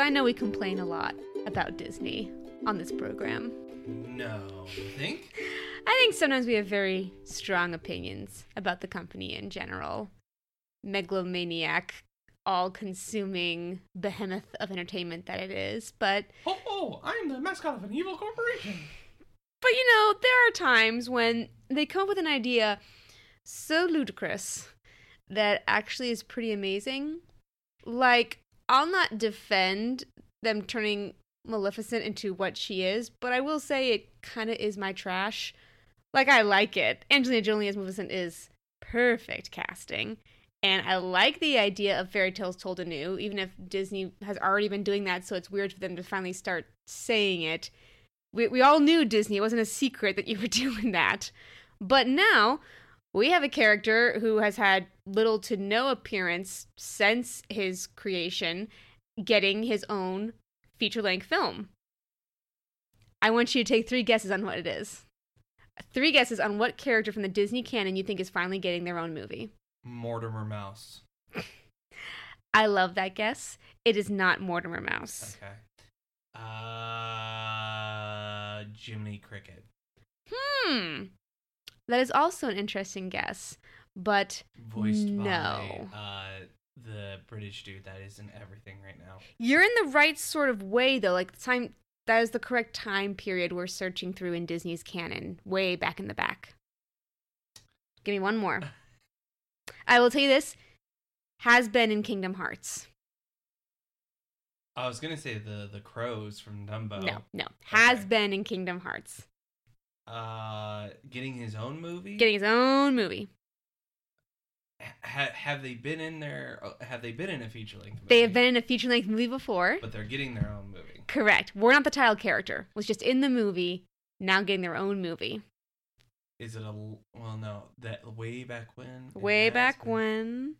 So I know we complain a lot about Disney on this program. No, you think? I think sometimes we have very strong opinions about the company in general. Megalomaniac, all consuming behemoth of entertainment that it is. But Oh, oh, I'm the mascot of an evil corporation. but you know, there are times when they come up with an idea so ludicrous that actually is pretty amazing. Like, I'll not defend them turning Maleficent into what she is, but I will say it kind of is my trash. Like, I like it. Angelina Jolie as Maleficent is perfect casting. And I like the idea of fairy tales told anew, even if Disney has already been doing that, so it's weird for them to finally start saying it. We, we all knew Disney, it wasn't a secret that you were doing that. But now we have a character who has had little to no appearance since his creation getting his own feature length film. I want you to take three guesses on what it is. Three guesses on what character from the Disney canon you think is finally getting their own movie. Mortimer Mouse. I love that guess. It is not Mortimer Mouse. Okay. Uh, Jiminy Cricket. Hmm. That is also an interesting guess, but Voiced No. by uh, the British dude that is in everything right now. you're in the right sort of way though. Like the time that is the correct time period we're searching through in Disney's canon, way back in the back. Give me one more. I will tell you this has been in Kingdom Hearts. I was gonna say the the crows from Dumbo. No, no. Has Okay. been in Kingdom Hearts. Uh, getting his own movie. Getting his own movie. Ha- have they been in there? uh, Have they been in a feature length? movie? They have been in a feaure length movie before. but they're getting their own movie. Correct. We're not the title character. Was just in the movie, now getting their own movie. Is it a well? No, that way back when. Way back when.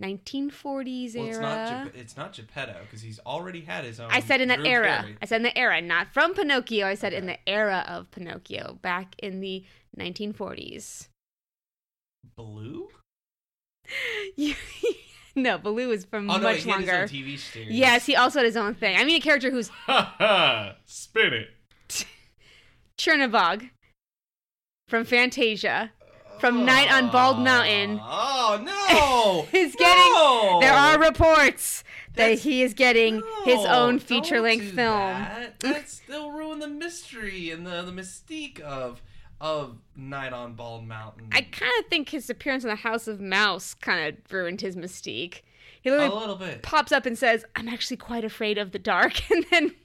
1940s Well, it's not. era. It's not Geppetto because he's already had his own. I said in that Drew era. Carey. I said in the era, not from Pinocchio. I said in the era of Pinocchio, back in the 1940s. Blue. No, Baloo is from Oh no, much longer. TV series. Yes, he also had his own thing. I mean, a character who's Ha ha! Spin it. Chernabog from Fantasia, from Night on Bald Mountain. Oh no! is getting. No! There are reports that he is getting his own feature length do film. That. That's they'll ruin the mystery and the the mystique of of Night on Bald Mountain. I kind of think his appearance in the House of Mouse kind of ruined his mystique. He a literally little bit. pops up and says, "I'm actually quite afraid of the dark," and then,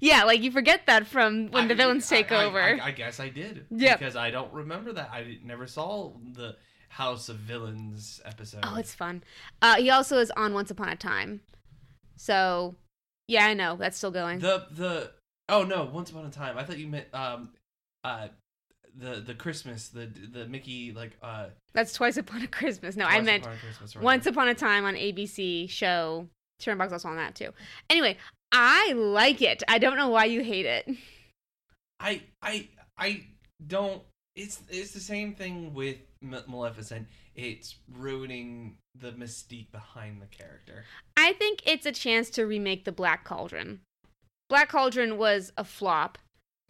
yeah, like you forget that from when the I- villains take I- I- over. I, I guess I did. Yeah. Because I don't remember that. I never saw the House of Villains episode. oh, it's fun. Uh, he also is on Once Upon a Time, so yeah, I know that's still going. the the oh no, Once Upon a Time. I thought you meant um uh the the Christmas the the Mickey like uh. that's Twice Upon a Christmas. No, I meant Upon Christmas or Once. Upon a Time on ABC show. Chernabog's also on that too. Anyway, I like it. I don't know why you hate it. I I I don't. It's it's the same thing with M- Maleficent. It's ruining the mystique behind the character. I think it's a chance to remake the Black Cauldron. Black Cauldron was a flop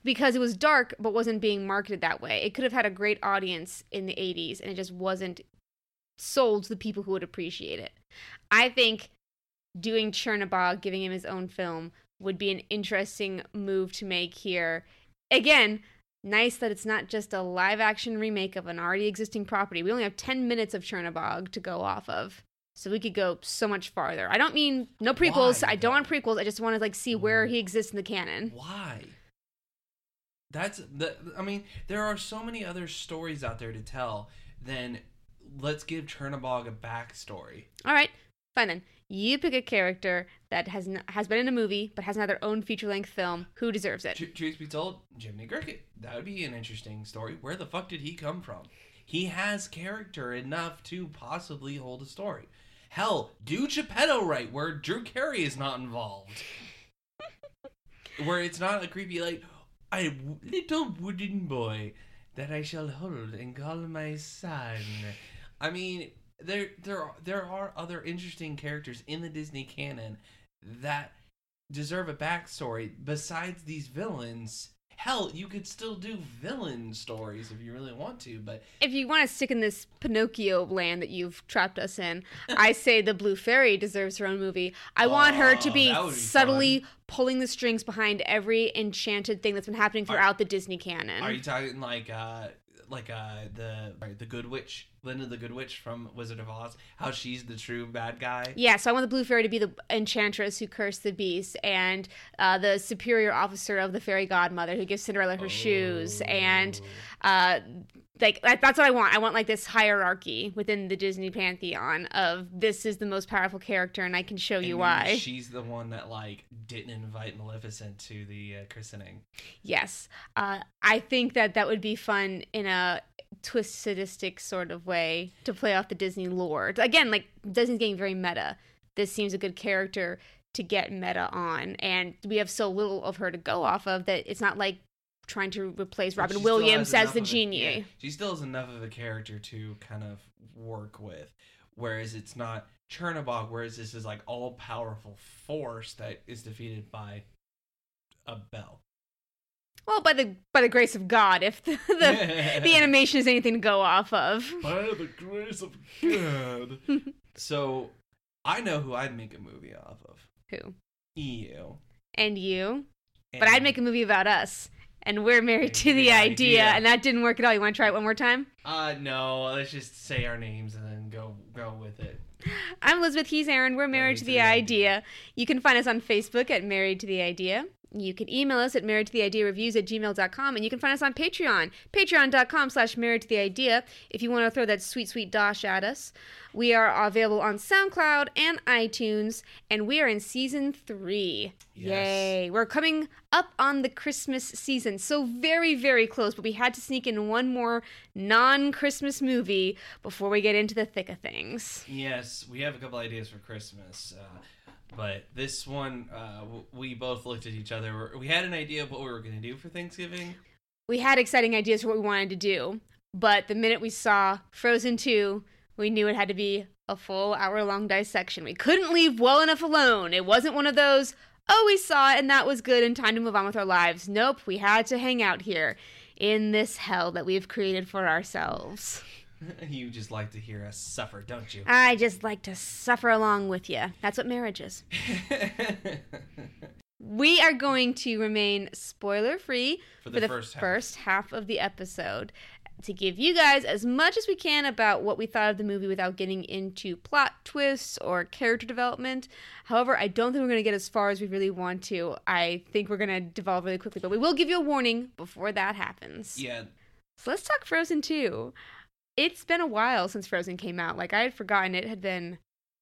because it was dark but wasn't being marketed that way. It could have had a great audience in the 80s and it just wasn't sold to the people who would appreciate it. I think doing Chernabog, giving him his own film, would be an interesting move to make here. Again, nice that it's not just a live action remake of an already existing property. We only have 10 minutes of Chernabog to go off of. So we could go so much farther. I don't mean no prequels. Why, I don't want prequels. I just want to like see where mm. he exists in the canon. Why? That's the. I mean, there are so many other stories out there to tell. Then let's give Chernabog a backstory. All right, fine then. You pick a character that has n- has been in a movie but hasn't had their own feature length film. Who deserves it? Tr- truth be told, Jiminy Cricket. That would be an interesting story. Where the fuck did he come from? He has character enough to possibly hold a story. Hell, do Geppetto right, where Drew Carey is not involved. where it's not a creepy like, I little wooden boy that I shall hold and call my son. I mean, there there are, there are other interesting characters in the Disney canon that deserve a backstory besides these villains. Hell, you could still do villain stories if you really want to, but If you want to stick in this Pinocchio land that you've trapped us in, I say the Blue Fairy deserves her own movie. I want her to Oh, be, be subtly pulling the strings behind every enchanted thing that's been happening throughout the Disney canon. are you talking like uh like uh the sorry, the Good Witch, Glinda the Good Witch from Wizard of Oz? How she's the true bad guy? Yeah, so I want the Blue Fairy to be the enchantress who cursed the beast, and uh, the superior officer of the fairy godmother who gives Cinderella her shoes, and Oh. uh, like that, that's what I want. I want like this hierarchy within the Disney pantheon of this is the most powerful character, and I can show And you why. She's the one that like didn't invite Maleficent to the uh, christening. Yes, uh, I think that that would be fun in a twistedistic sort of way to play off the Disney lore. Again, like Disney's getting very meta. This seems a good character to get meta on, and we have so little of her to go off of that it's not like trying to replace Robin Williams as the of a- genie. yeah, she still has enough of a character to kind of work with, whereas it's not Chernabog. Whereas this is like all powerful force that is defeated by a bell. Well, by the by the grace of God, if the the, the animation is anything to go off of. By the grace of God. so, I know who I'd make a movie off of. Who? EU. And you? But I'd make a movie about us. And we're married to the, idea, idea. and that didn't work at all. You want to try it one more time? Uh, no. Let's just say our names and then go go with it. I'm Elizabeth. He's Aaron. We're married to the, idea. You can find us on Facebook at Married to the Idea. You can email us at married to the idea reviews at gmail.com and you can find us on Patreon, patreon.com slash married to the idea if you want to throw that sweet, sweet dosh at us. We are available on SoundCloud and iTunes, and we are in season three. Yes. Yay. We're coming up on the Christmas season, so very, very close, but we had to sneak in one more non Christmas movie before we get into the thick of things. Yes, we have a couple ideas for Christmas, uh, but this one, uh, we both looked at each other. We had an idea of what we were going to do for Thanksgiving. we had exciting ideas for what we wanted to do, but the minute we saw Frozen 2, we knew it had to be a full hour long dissection. We couldn't leave well enough alone. It wasn't one of those, oh, we saw it and that was good and time to move on with our lives. Nope, we had to hang out here in this hell that we've created for ourselves. you just like to hear us suffer, don't you? I just like to suffer along with you. That's what marriage is. We are going to remain spoiler free For the first half. first half of the episode to give you guys as much as we can about what we thought of the movie without getting into plot twists or character development. However, I don't think we're going to get as far as we really want to. I think we're going to devolve really quickly, but we will give you a warning before that happens. yeah, So let's talk Frozen 2. It's been a while since Frozen came out. Like, I had forgotten it had been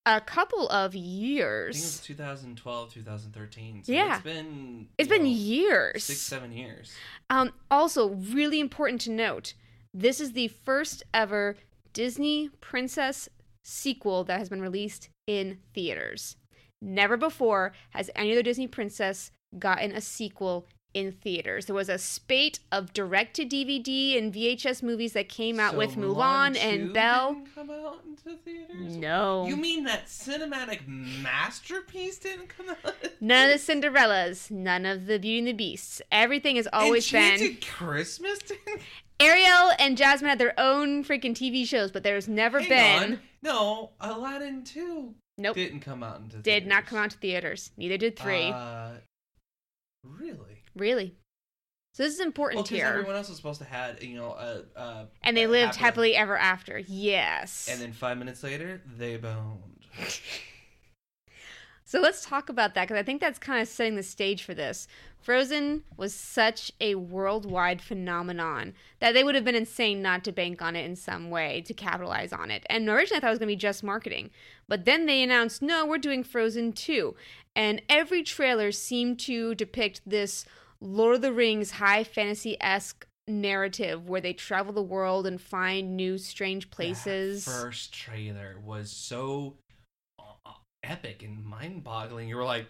a couple of I think it was 2012, 2013. So Yeah. it's been It's been know, years. six, seven years. Um, also, really important to note this is the first ever Disney princess sequel that has been released in theaters. Never before has any other Disney princess gotten a sequel in theaters. There was a spate of direct to DVD and VHS movies that came out So with Mulan 2 and Belle. come out into theaters. No. You mean that cinematic masterpiece didn't come out? None of the Cinderellas, none of the Beauty and the Beasts. Everything has always been. Enchanted Christmas didn't Ariel and Jasmine had their own freaking TV shows, but there's never Hang been. on. No, Aladdin 2 Nope. didn't come out into Did not come out to theaters. Neither did three. Uh, really? Really. So this is important Well, because here. everyone else was supposed to had you know a, a and they lived happily- happily ever after. Yes. And then five minutes later, they boned. so let's talk about that because I think that's kind of setting the stage for this. Frozen was such a worldwide phenomenon that they would have been insane not to bank on it in some way to capitalize on it. And originally I thought it was going to be just marketing. But then they announced, no, we're doing Frozen 2. And every trailer seemed to depict this Lord of the Rings high fantasy esque narrative where they travel the world and find new strange places. That first trailer was so uh, epic and mind-boggling. You were like,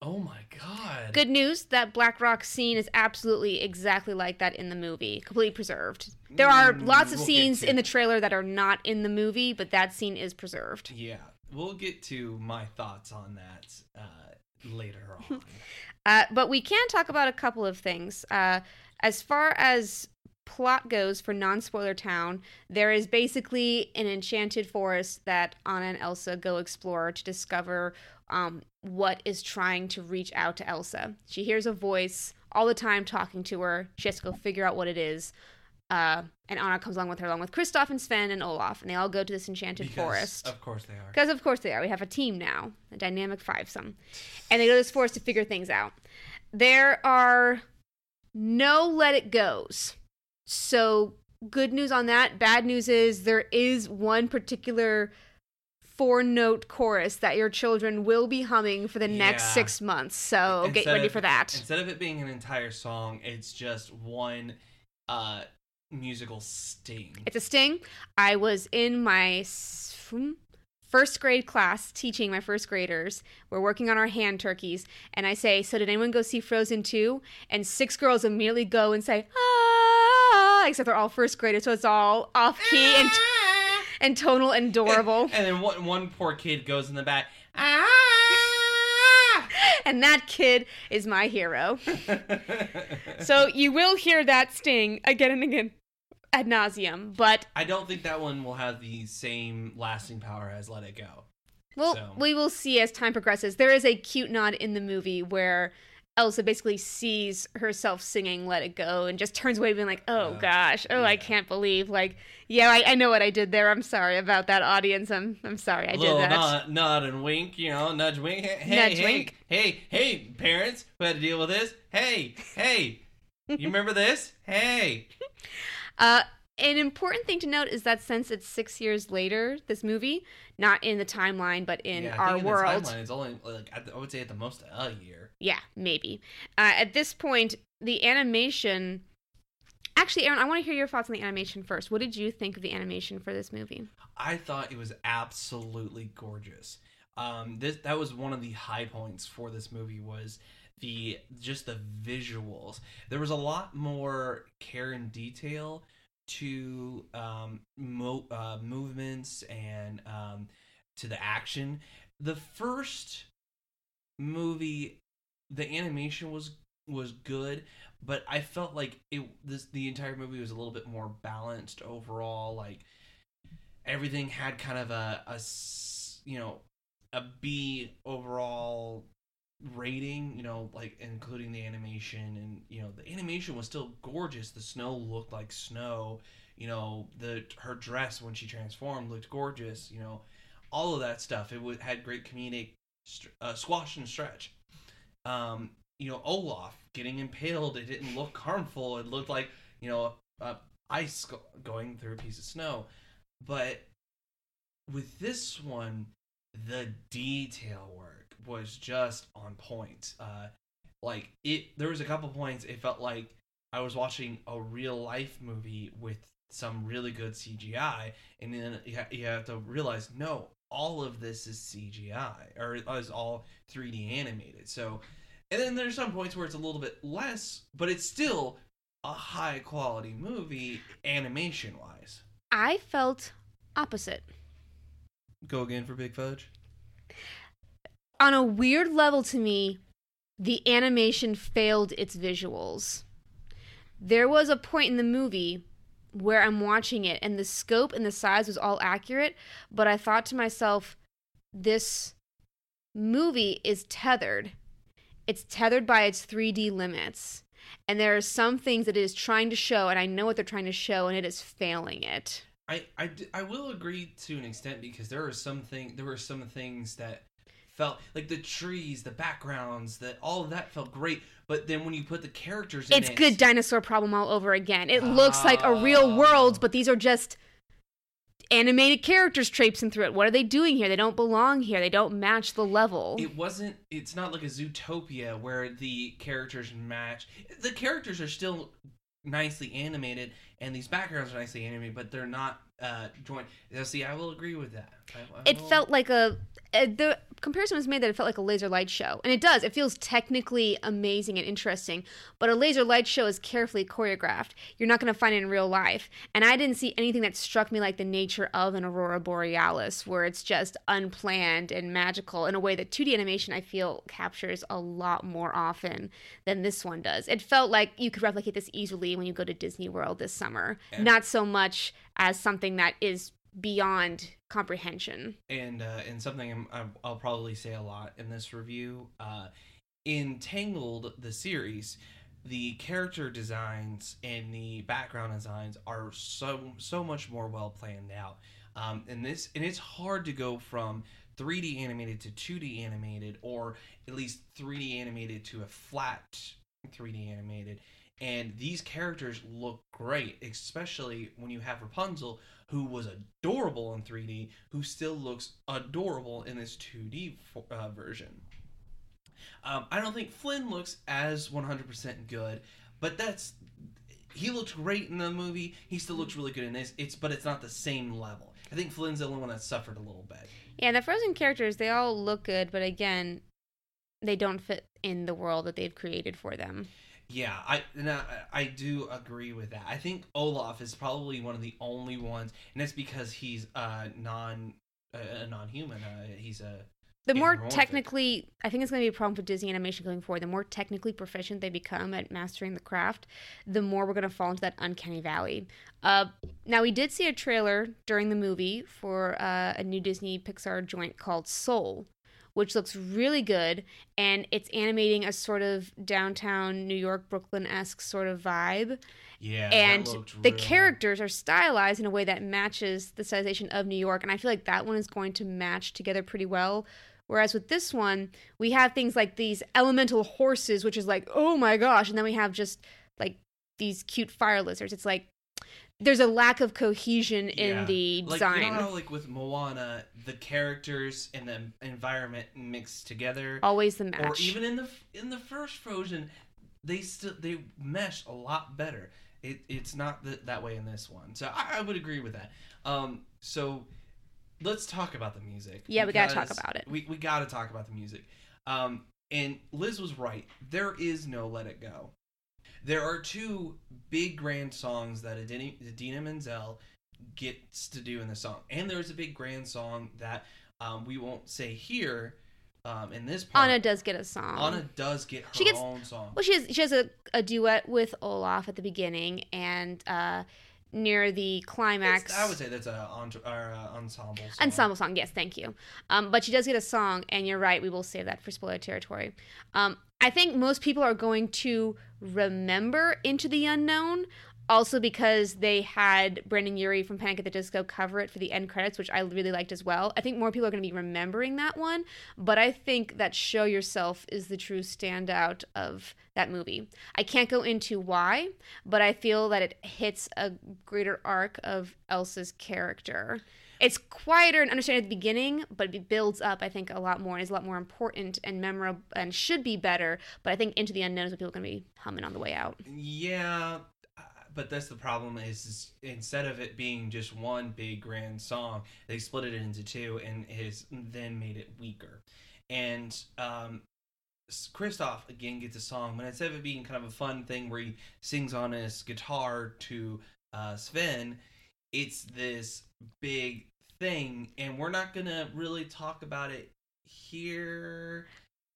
"Oh my god!" Good news that Black Rock scene is absolutely exactly like that in the movie, completely preserved. There are Mm, lots of we'll scenes in the trailer that are not in the movie, but that scene is preserved. Yeah, we'll get to my thoughts on that uh, later on. Uh, but we can talk about a couple of things. Uh, as far as plot goes for non spoiler town, there is basically an enchanted forest that Anna and Elsa go explore to discover um, what is trying to reach out to Elsa. She hears a voice all the time talking to her. She has to go figure out what it is. Uh, and Anna comes along with her, along with Kristoff and Sven and Olaf, and they all go to this enchanted Because, forest. Of course they are. Because of course they are. We have a team now, a dynamic fivesome, and they go to this forest to figure things out. There are no let it goes. So good news on that. Bad news is there is one particular four note chorus that your children will be humming for the next six months. So get ready of- for that. Instead of it being an entire song, it's just one uh musical sting. It's a sting. I was in my hmm, first grade class teaching my first graders. We're working on our hand turkeys, and I say, "So did anyone go see Frozen 2?" And six girls immediately go and say, "Ah!" Except they're all first graders, so it's all off key and and tonal and adorable. And then one, one poor kid goes in the back. And that kid is my hero. So you will hear that sting again and again ad nauseum, but I don't think that one will have the same lasting power as Let It Go. Well, So- we will see as time progresses. There is a cute nod in the movie where Elsa basically sees herself singing "Let It Go" and just turns away, being like, "Oh Uh, gosh, oh I can't believe." Like, yeah, I, I know what I did there. I'm sorry about that, audience. I'm I'm sorry I A did little that. nod, nod and wink, you know, nudge wink. Hey, hey, Nudge, hey, wink. hey, hey, parents, who had to deal with this? Hey, hey, you remember this? Hey, Uh, an important thing to note is that since it's six years later, this movie, not in the timeline but in yeah, our in world, The timeline, it's only like I would say at the most a year. Yeah, maybe. Uh, at this point, the animation. Actually, Aaron, I want to hear your thoughts on the animation first. What did you think of the animation for this movie? I thought it was absolutely gorgeous. Um, this that was one of the high points for this movie was the just the visuals. There was a lot more care and detail to um, mo- uh, movements and um, to the action. The first movie, the animation was was good, but I felt like it this the entire movie was a little bit more balanced overall. Like everything had kind of a, a you know a B overall rating you know like including the animation and you know the animation was still gorgeous the snow looked like snow you know the her dress when she transformed looked gorgeous you know all of that stuff it would, had great comedic str- uh, squash and stretch um you know olaf getting impaled. It didn't look harmful. It looked like you know uh, ice go- going through a piece of snow. But with this one the detail work was just on point. Uh like it there was a couple points it felt like i was watching a real life movie with some really good cgi and then you, ha- you have to realize no all of this is cgi or is all 3d animated so and then there's some points where it's a little bit less but it's still a high quality movie animation wise I felt opposite. go again for big fudge On a weird level to me, the animation failed its visuals. There was a point in the movie where I'm watching it and the scope and the size was all accurate, but I thought to myself, this movie is tethered. It's tethered by its 3D limits. And there are some things that it is trying to show, and I know what they're trying to show, and it is failing it. I, I, I will agree to an extent because there are some thing there were some things that felt like the trees, the backgrounds, that all of that felt great. But then when you put the characters in It's it, good dinosaur problem all over again. It looks like a real Oh. world, but these are just animated characters traipsing through it. What are they doing here? They don't belong here. They don't match the level. it wasn't. It's not like a Zootopia where the characters match. The characters are still nicely animated, and these backgrounds are nicely animated, but they're not uh, joint. Now, see, I will agree with that. I, I it will- felt like a uh, the comparison was made that it felt like a laser light show. And it does. It feels technically amazing and interesting but a laser light show is carefully choreographed. You're not going to find it in real life. And i didn't see anything that struck me like the nature of an aurora borealis where it's just unplanned and magical in a way that 2d animation i feel captures a lot more often than this one does. It felt like you could replicate this easily when you go to disney world this summer. Yeah. not so much as something that is beyond comprehension and uh, and something I'm, I'm- I'll probably say a lot in this review. Uh, in Tangled, the series, the character designs and the background designs are so so much more well planned out. Um, and this and it's hard to go from 3D animated to 2D animated, or at least 3D animated to a flat 3D animated. And these characters look great, especially when you have Rapunzel, who was adorable in 3D, who still looks adorable in this 2D fo- uh, version. Um, I don't think Flynn looks as 100% good, but that's he looks great in the movie. He still looks really good in this. It's but it's not the same level. I think Flynn's the only one that suffered a little bit. Yeah, the Frozen characters, they all look good, but again, they don't fit in the world that they've created for them. Yeah, I and I, I do agree with that. I think Olaf is probably one of the only ones, and it's because he's uh non uh, a non-human. Uh, he's a The more technically, I think it's going to be a problem for Disney animation going forward. The more technically proficient they become at mastering the craft, the more we're going to fall into that uncanny valley. Uh, now, we did see a trailer during the movie for uh, a new Disney Pixar joint called Soul, which looks really good, and it's animating a sort of downtown New York, Brooklyn esque sort of vibe. yeah, and the real- characters are stylized in a way that matches the stylization of New York, and I feel like that one is going to match together pretty well. Whereas with this one, we have things like these elemental horses, which is like, oh my gosh, and then we have just like these cute fire lizards. It's like there's a lack of cohesion Yeah. in the like design. you know how like with Moana, the characters and the environment mixed together, Always the match. or even in the in the first Frozen, they still they mesh a lot better. It, it's not th- that way in this one, so I, I would agree with that. Um, so let's talk about the music. Yeah, we gotta talk about it. We we gotta talk about the music. Um, and Liz was right. There is no Let It Go. There are two big grand songs that Idina, Idina Menzel gets to do in the song, and there's a big grand song that um, we won't say here um, in this part. Anna does get a song. Anna does get her She gets- own song. Well, she has she has a, a duet with Olaf at the beginning, and uh, near the climax. It's- I would say that's a entre- uh, ensemble. Song. ensemble song. Yes, thank you. Um, but she does get a song, and you're right. We will save that for spoiler territory. Um, I think most people are going to remember Into the Unknown. Also, because they had Brendon Urie from Panic at the Disco cover it for the end credits, which I really liked as well. I think more people are going to be remembering that one, but I think that Show Yourself is the true standout of that movie. I can't go into why, but I feel that it hits a greater arc of Elsa's character. It's quieter and understanding at the beginning, but it builds up, I think, a lot more and is a lot more important and memorable and should be better. But I think Into the Unknown is what people are going to be humming on the way out. Yeah, but that's the problem is, is instead of it being just one big grand song, they split it into two and has then made it weaker. And um, Kristoff again gets a song, but instead of it being kind of a fun thing where he sings on his guitar to uh, Sven, it's this big thing, and we're not gonna really talk about it here.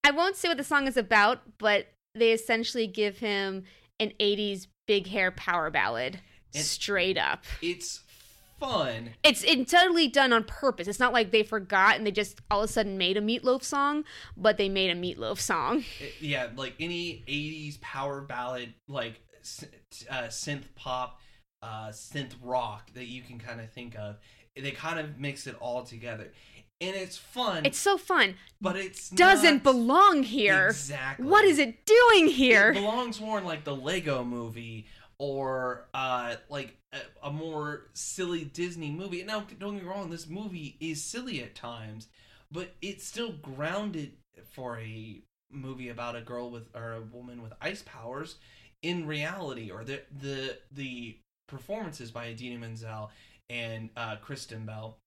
I won't say what the song is about, but they essentially give him an 80s big hair power ballad. And- straight up. It's fun. It's entirely done on purpose. It's not like they forgot and they just all of a sudden made a Meat Loaf song, but they made a Meat Loaf song. It- yeah, like any '80s power ballad, like uh, synth pop, uh, synth rock that you can kind of think of. They kind of mix it all together, and it's fun. It's so fun. but it Doesn't belong here. Exactly. What is it doing here? It belongs more in like the Lego Movie or uh, like a, a more silly Disney movie. Now, don't get me wrong, this movie is silly at times, but it's still grounded for a movie about a girl with or a woman with ice powers in reality, or the the the performances by Idina Menzel and uh, Kristen Bell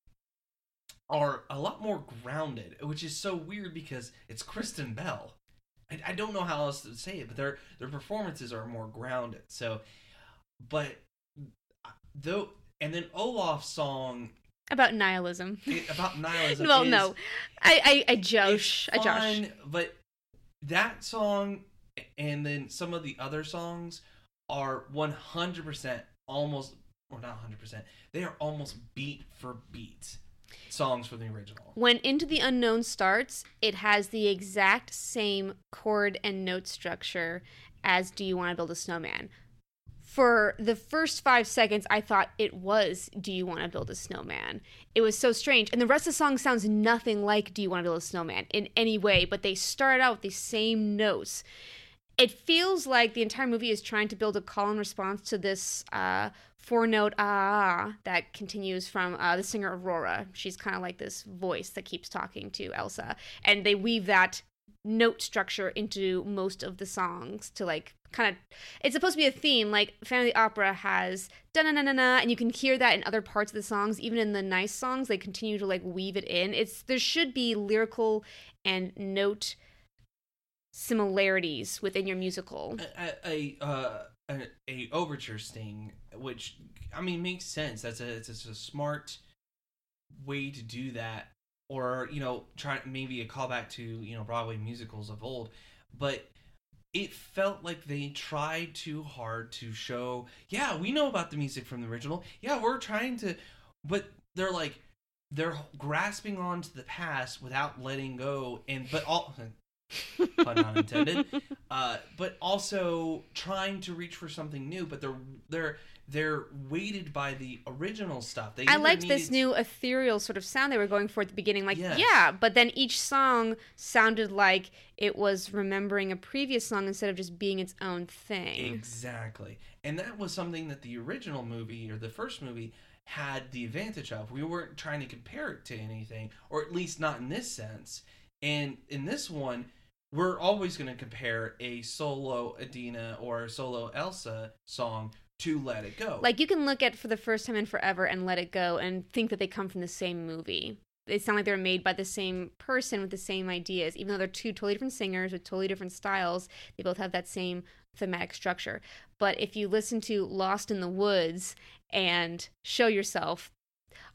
are a lot more grounded, which is so weird because it's Kristen Bell. I, I don't know how else to say it, but their their performances are more grounded. So, but though, and then Olaf's song About nihilism. it, about nihilism. well, no, I I, I josh, I josh. but that song and then some of the other songs are 100% almost or not 100% they are almost beat for beat songs from the original When Into the Unknown starts, it has the exact same chord and note structure as Do You Want to Build a Snowman. For the first five seconds, I thought it was Do You Want to Build a Snowman. It was so strange. And the rest of the song sounds nothing like Do You Want to Build a Snowman in any way, but they start out with the same notes. It feels like the entire movie is trying to build a call and response to this uh, four note ah that continues from uh, the singer Aurora. She's kind of like this voice that keeps talking to Elsa, and they weave that note structure into most of the songs to like kind of it's supposed to be a theme like the Opera has da na na na na and you can hear that in other parts of the songs. Even in the nice songs they continue to like weave it in. It's there should be lyrical and note similarities within your musical. A, a, uh, a, a overture sting which i mean makes sense. That's a it's, it's a smart way to do that. Or you know try maybe a callback to you know broadway musicals of old. But it felt like they tried too hard to show yeah we know about the music from the original. Yeah we're trying to but they're like they're grasping onto the past without letting go. And but all pun not intended uh, but also trying to reach for something new. But they're they're they're weighted by the original stuff. They I liked this new ethereal sort of sound they were going for at the beginning. Like, Yes. yeah, but then each song sounded like it was remembering a previous song instead of just being its own thing. exactly, and that was something that the original movie or the first movie had the advantage of. We weren't trying to compare it to anything, or at least not in this sense. And in this one, we're always going to compare a solo Idina or solo Elsa song to Let It Go. Like, you can look at For the First Time in Forever and Let It Go and think that they come from the same movie. They sound like they're made by the same person with the same ideas, even though they're two totally different singers with totally different styles. They both have that same thematic structure. But if you listen to Lost in the Woods and Show Yourself,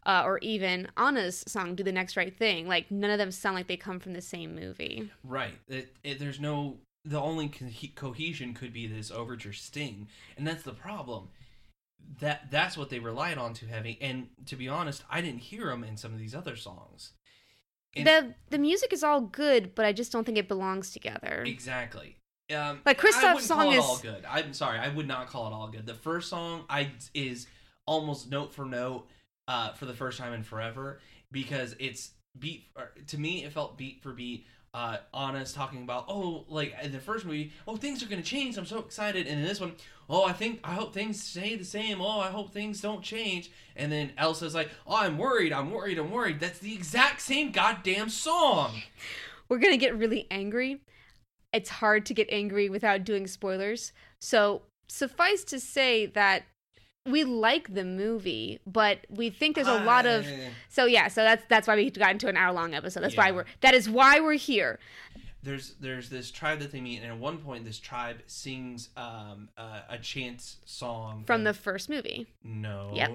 uh, or even Anna's song "Do the Next Right Thing," like none of them sound like they come from the same movie. Right. It, it, there's no. The only co- cohesion could be this overture sting, and that's the problem. That that's what they relied on too heavy. And to be honest, I didn't hear them in some of these other songs. And- the The music is all good, but I just don't think it belongs together. Exactly. Um, Like, Kristoff's I song is- all good. I'm sorry, I would not call it all good. The first song I is almost note for note uh, for the first time in forever because it's beat to me. It felt beat for beat. Uh, Anna's talking about oh like in the first movie oh things are gonna change I'm so excited and in this one oh I think I hope things stay the same oh I hope things don't change and then Elsa's like oh I'm worried I'm worried I'm worried that's the exact same goddamn song We're gonna get really angry. It's hard to get angry without doing spoilers. So suffice to say that we like the movie, but we think there's a lot of so yeah. So that's that's why we got into an hour long episode. That's why Yeah. we're that is why we're here. there's there's this tribe that they meet, and at one point, this tribe sings um uh, a chant song From the first movie. no. Yep.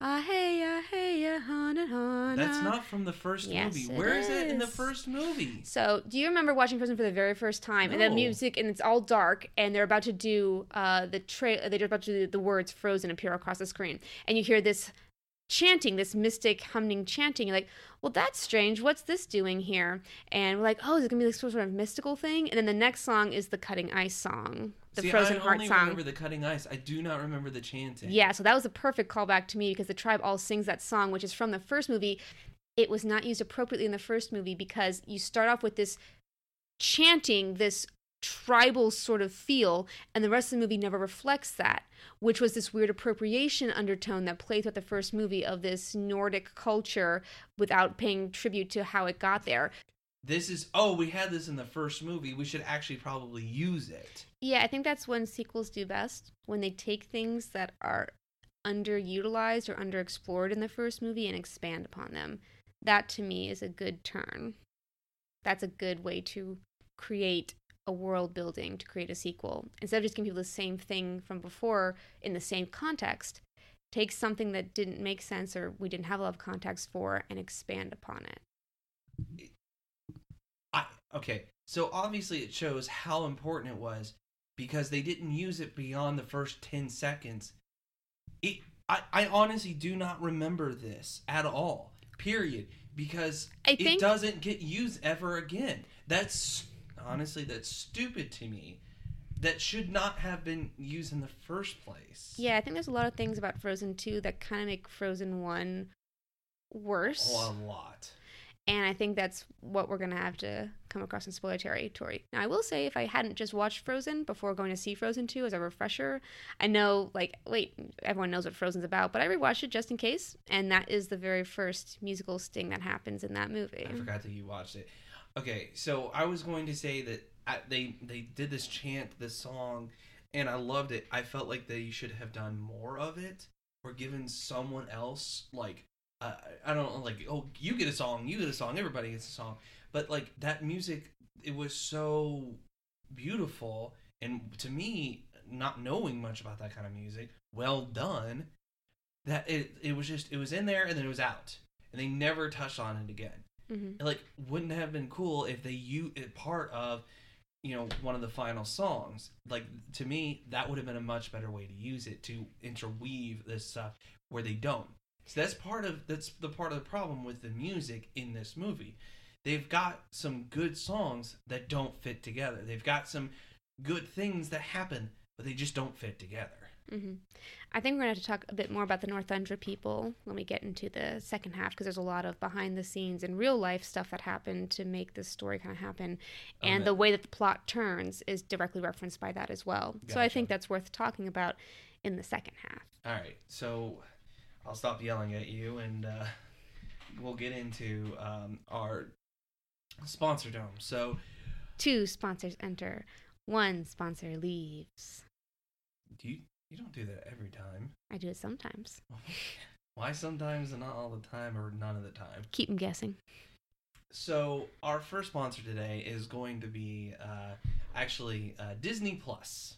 Ah hey ah hey ah hana hana. That's not from the first Yes, movie. Where is it in the first movie? So, do you remember watching Frozen for the very first time? And the music, and it's all dark, and they're about to do uh, the tra- They're about to do the words "Frozen" appear across the screen, and you hear this chanting, this mystic humming chanting. You're like, "Well, that's strange. What's this doing here?" And we're like, "Oh, is it gonna be like some sort of mystical thing?" And then the next song is the Cutting Ice song, the See, Frozen I Heart only song. remember the cutting ice. I do not remember the chanting. Yeah, so that was a perfect callback to me because the tribe all sings that song, which is from the first movie. It was not used appropriately in the first movie because you start off with this chanting, this tribal sort of feel, and the rest of the movie never reflects that, which was this weird appropriation undertone that played throughout the first movie of this Nordic culture without paying tribute to how it got there. This is oh, we had this in the first movie. We should actually probably use it. Yeah, I think that's when sequels do best when they take things that are underutilized or underexplored in the first movie and expand upon them. That to me is a good turn. That's a good way to create a world building to create a sequel. Instead of just giving people the same thing from before in the same context, take something that didn't make sense or we didn't have a lot of context for and expand upon it. I okay. So obviously it shows how important it was because they didn't use it beyond the first 10 seconds. It I, I honestly do not remember this at all. Period. Because I it doesn't get used ever again. That's honestly that's stupid to me. That should not have been used in the first place. Yeah, I think there's a lot of things about Frozen 2 that kind of make Frozen 1 worse. Oh, a lot. And I think that's what we're going to have to come across in spoiler territory. Now, I will say, if I hadn't just watched Frozen before going to see Frozen 2 as a refresher, I know, like, wait, everyone knows what Frozen's about, but I rewatched it just in case. And that is the very first musical sting that happens in that movie. I forgot that you watched it. Okay, so I was going to say that I, they they did this chant, this song, and I loved it. I felt like they should have done more of it, or given someone else like uh, I don't know, like oh you get a song, you get a song, everybody gets a song. But like that music, it was so beautiful, and to me, not knowing much about that kind of music, well done. That it it was just it was in there and then it was out, and they never touched on it again. Hmm like wouldn't it have been cool if they you it part of you know one of the final songs? Like to me that would have been a much better way to use it to interweave this stuff where they don't. So that's part of that's the part of the problem with the music in this movie they've got some good songs that don't fit together they've got some good things that happen but they just don't fit together hmm I think we're going to have to talk a bit more about the Northuldra people when we get into the second half because there's a lot of behind the scenes and real life stuff that happened to make this story kind of happen. And Okay. the way that the plot turns is directly referenced by that as well. So I think that's worth talking about in the second half. All right, so I'll stop yelling at you, and uh, we'll get into um, our sponsor dome. So, Two sponsors enter, one sponsor leaves. do you you don't do that every time? I do it sometimes. Why sometimes and not all the time, or none of the time? Keep them guessing. So, our first sponsor today is going to be uh, actually uh, Disney Plus.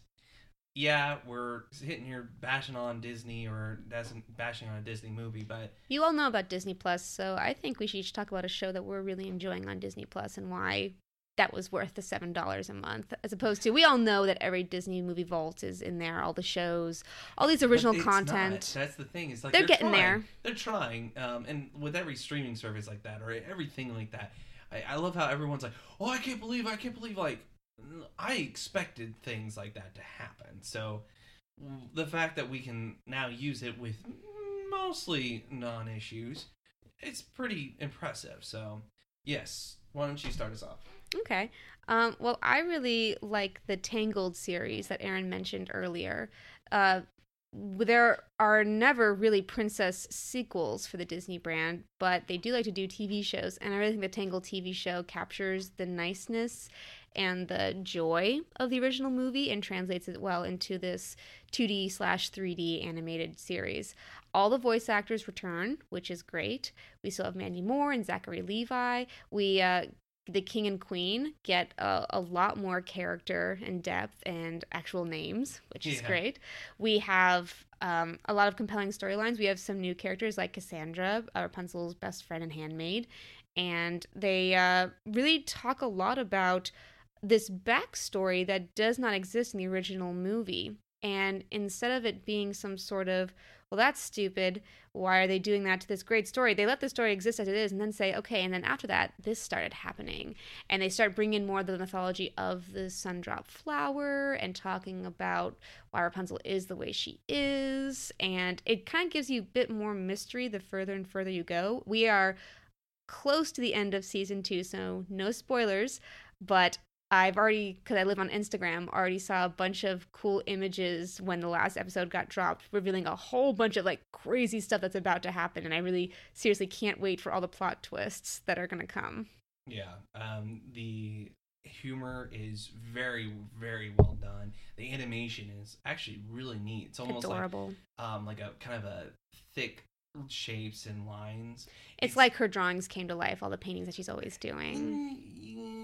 Yeah, we're hitting here bashing on Disney or doesn't bashing on a Disney movie, but You all know about Disney Plus, so I think we should each talk about a show that we're really enjoying on Disney Plus and why that was worth the seven dollars a month, as opposed to we all know that every Disney movie vault is in there, all the shows, all these original content. not. That's the thing. It's like They're they're, getting trying. there. They're trying. Um, and with every streaming service like that or everything like that, I, I love how everyone's like, "Oh, I can't believe, I can't believe." Like, I expected things like that to happen. So the fact that we can now use it with mostly non-issues, it's pretty impressive. So yes, why don't you start us off? Okay. Um, well, I really like the Tangled series that Aaron mentioned earlier. Uh, there are never really princess sequels for the Disney brand, but they do like to do TV shows, and I really think the Tangled TV show captures the niceness and the joy of the original movie and translates it well into this 2D slash 3D animated series. All the voice actors return, which is great. We still have Mandy Moore and Zachary Levi. We uh, the king and queen get a, a lot more character and depth and actual names, which is Yeah. great. We have um, a lot of compelling storylines. We have some new characters like Cassandra, Rapunzel's best friend and handmaid, and they uh, really talk a lot about this backstory that does not exist in the original movie. And instead of it being some sort of, well, that's stupid. Why are they doing that to this great story? They let the story exist as it is and then say, okay, and then after that, this started happening. And they start bringing in more of the mythology of the sundrop flower and talking about why Rapunzel is the way she is. And it kind of gives you a bit more mystery the further and further you go. We are close to the end of season two, so no spoilers, but I've already, because I live on Instagram, already saw a bunch of cool images when the last episode got dropped, revealing a whole bunch of like crazy stuff that's about to happen. And I really seriously can't wait for all the plot twists that are going to come. Yeah. Um, the humor is very very well done. The animation is actually really neat. It's almost Adorable. like um like a kind of a thick shapes and lines. It's like her drawings came to life, all the paintings that she's always doing. Mm,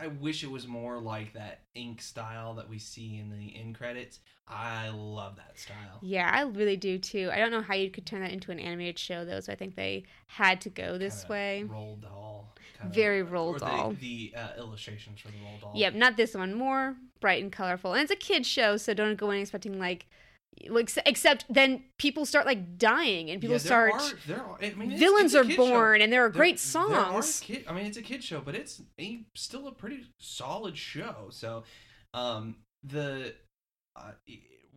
I wish it was more like that ink style that we see in the end credits. I love that style. Yeah, I really do too. I don't know how you could turn that into an animated show though, so I think they had to go this Kinda way. Roald Dahl. Very roll or the- doll. The, uh, illustrations for the Roald Dahl. Yep, not this one. More bright and colorful, and it's a kids show, so don't go in expecting like, like except then people start like dying and people Yeah, start Are, there are, I mean, villains it's a are kid show. born and there are There- great songs. kid- I mean, it's a kid show, but it's a, still a pretty solid show. So, um, the uh,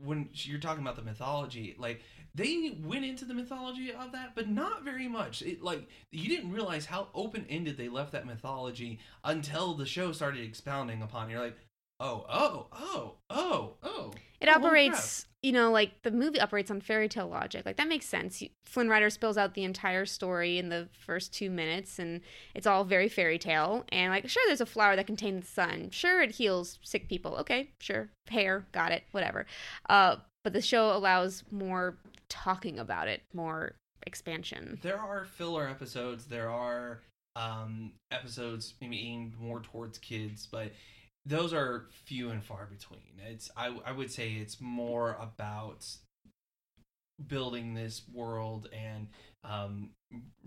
when you're talking about the mythology, like they went into the mythology of that, but not very much. It like you didn't realize how open ended they left that mythology until the show started expounding upon. it. You're like, oh, oh, oh, oh, oh. It Oh, operates, you know, like the movie operates on fairy tale logic. Like that makes sense. Flynn Rider spills out the entire story in the first two minutes, and it's all very fairy tale. And like, sure, there's a flower that contains the sun. Sure, it heals sick people. Okay, sure, hair, got it, whatever. Uh, but the show allows more talking about it, more expansion. There are filler episodes. There are um, episodes maybe aimed more towards kids, but those are few and far between. It's I I would say it's more about building this world and um,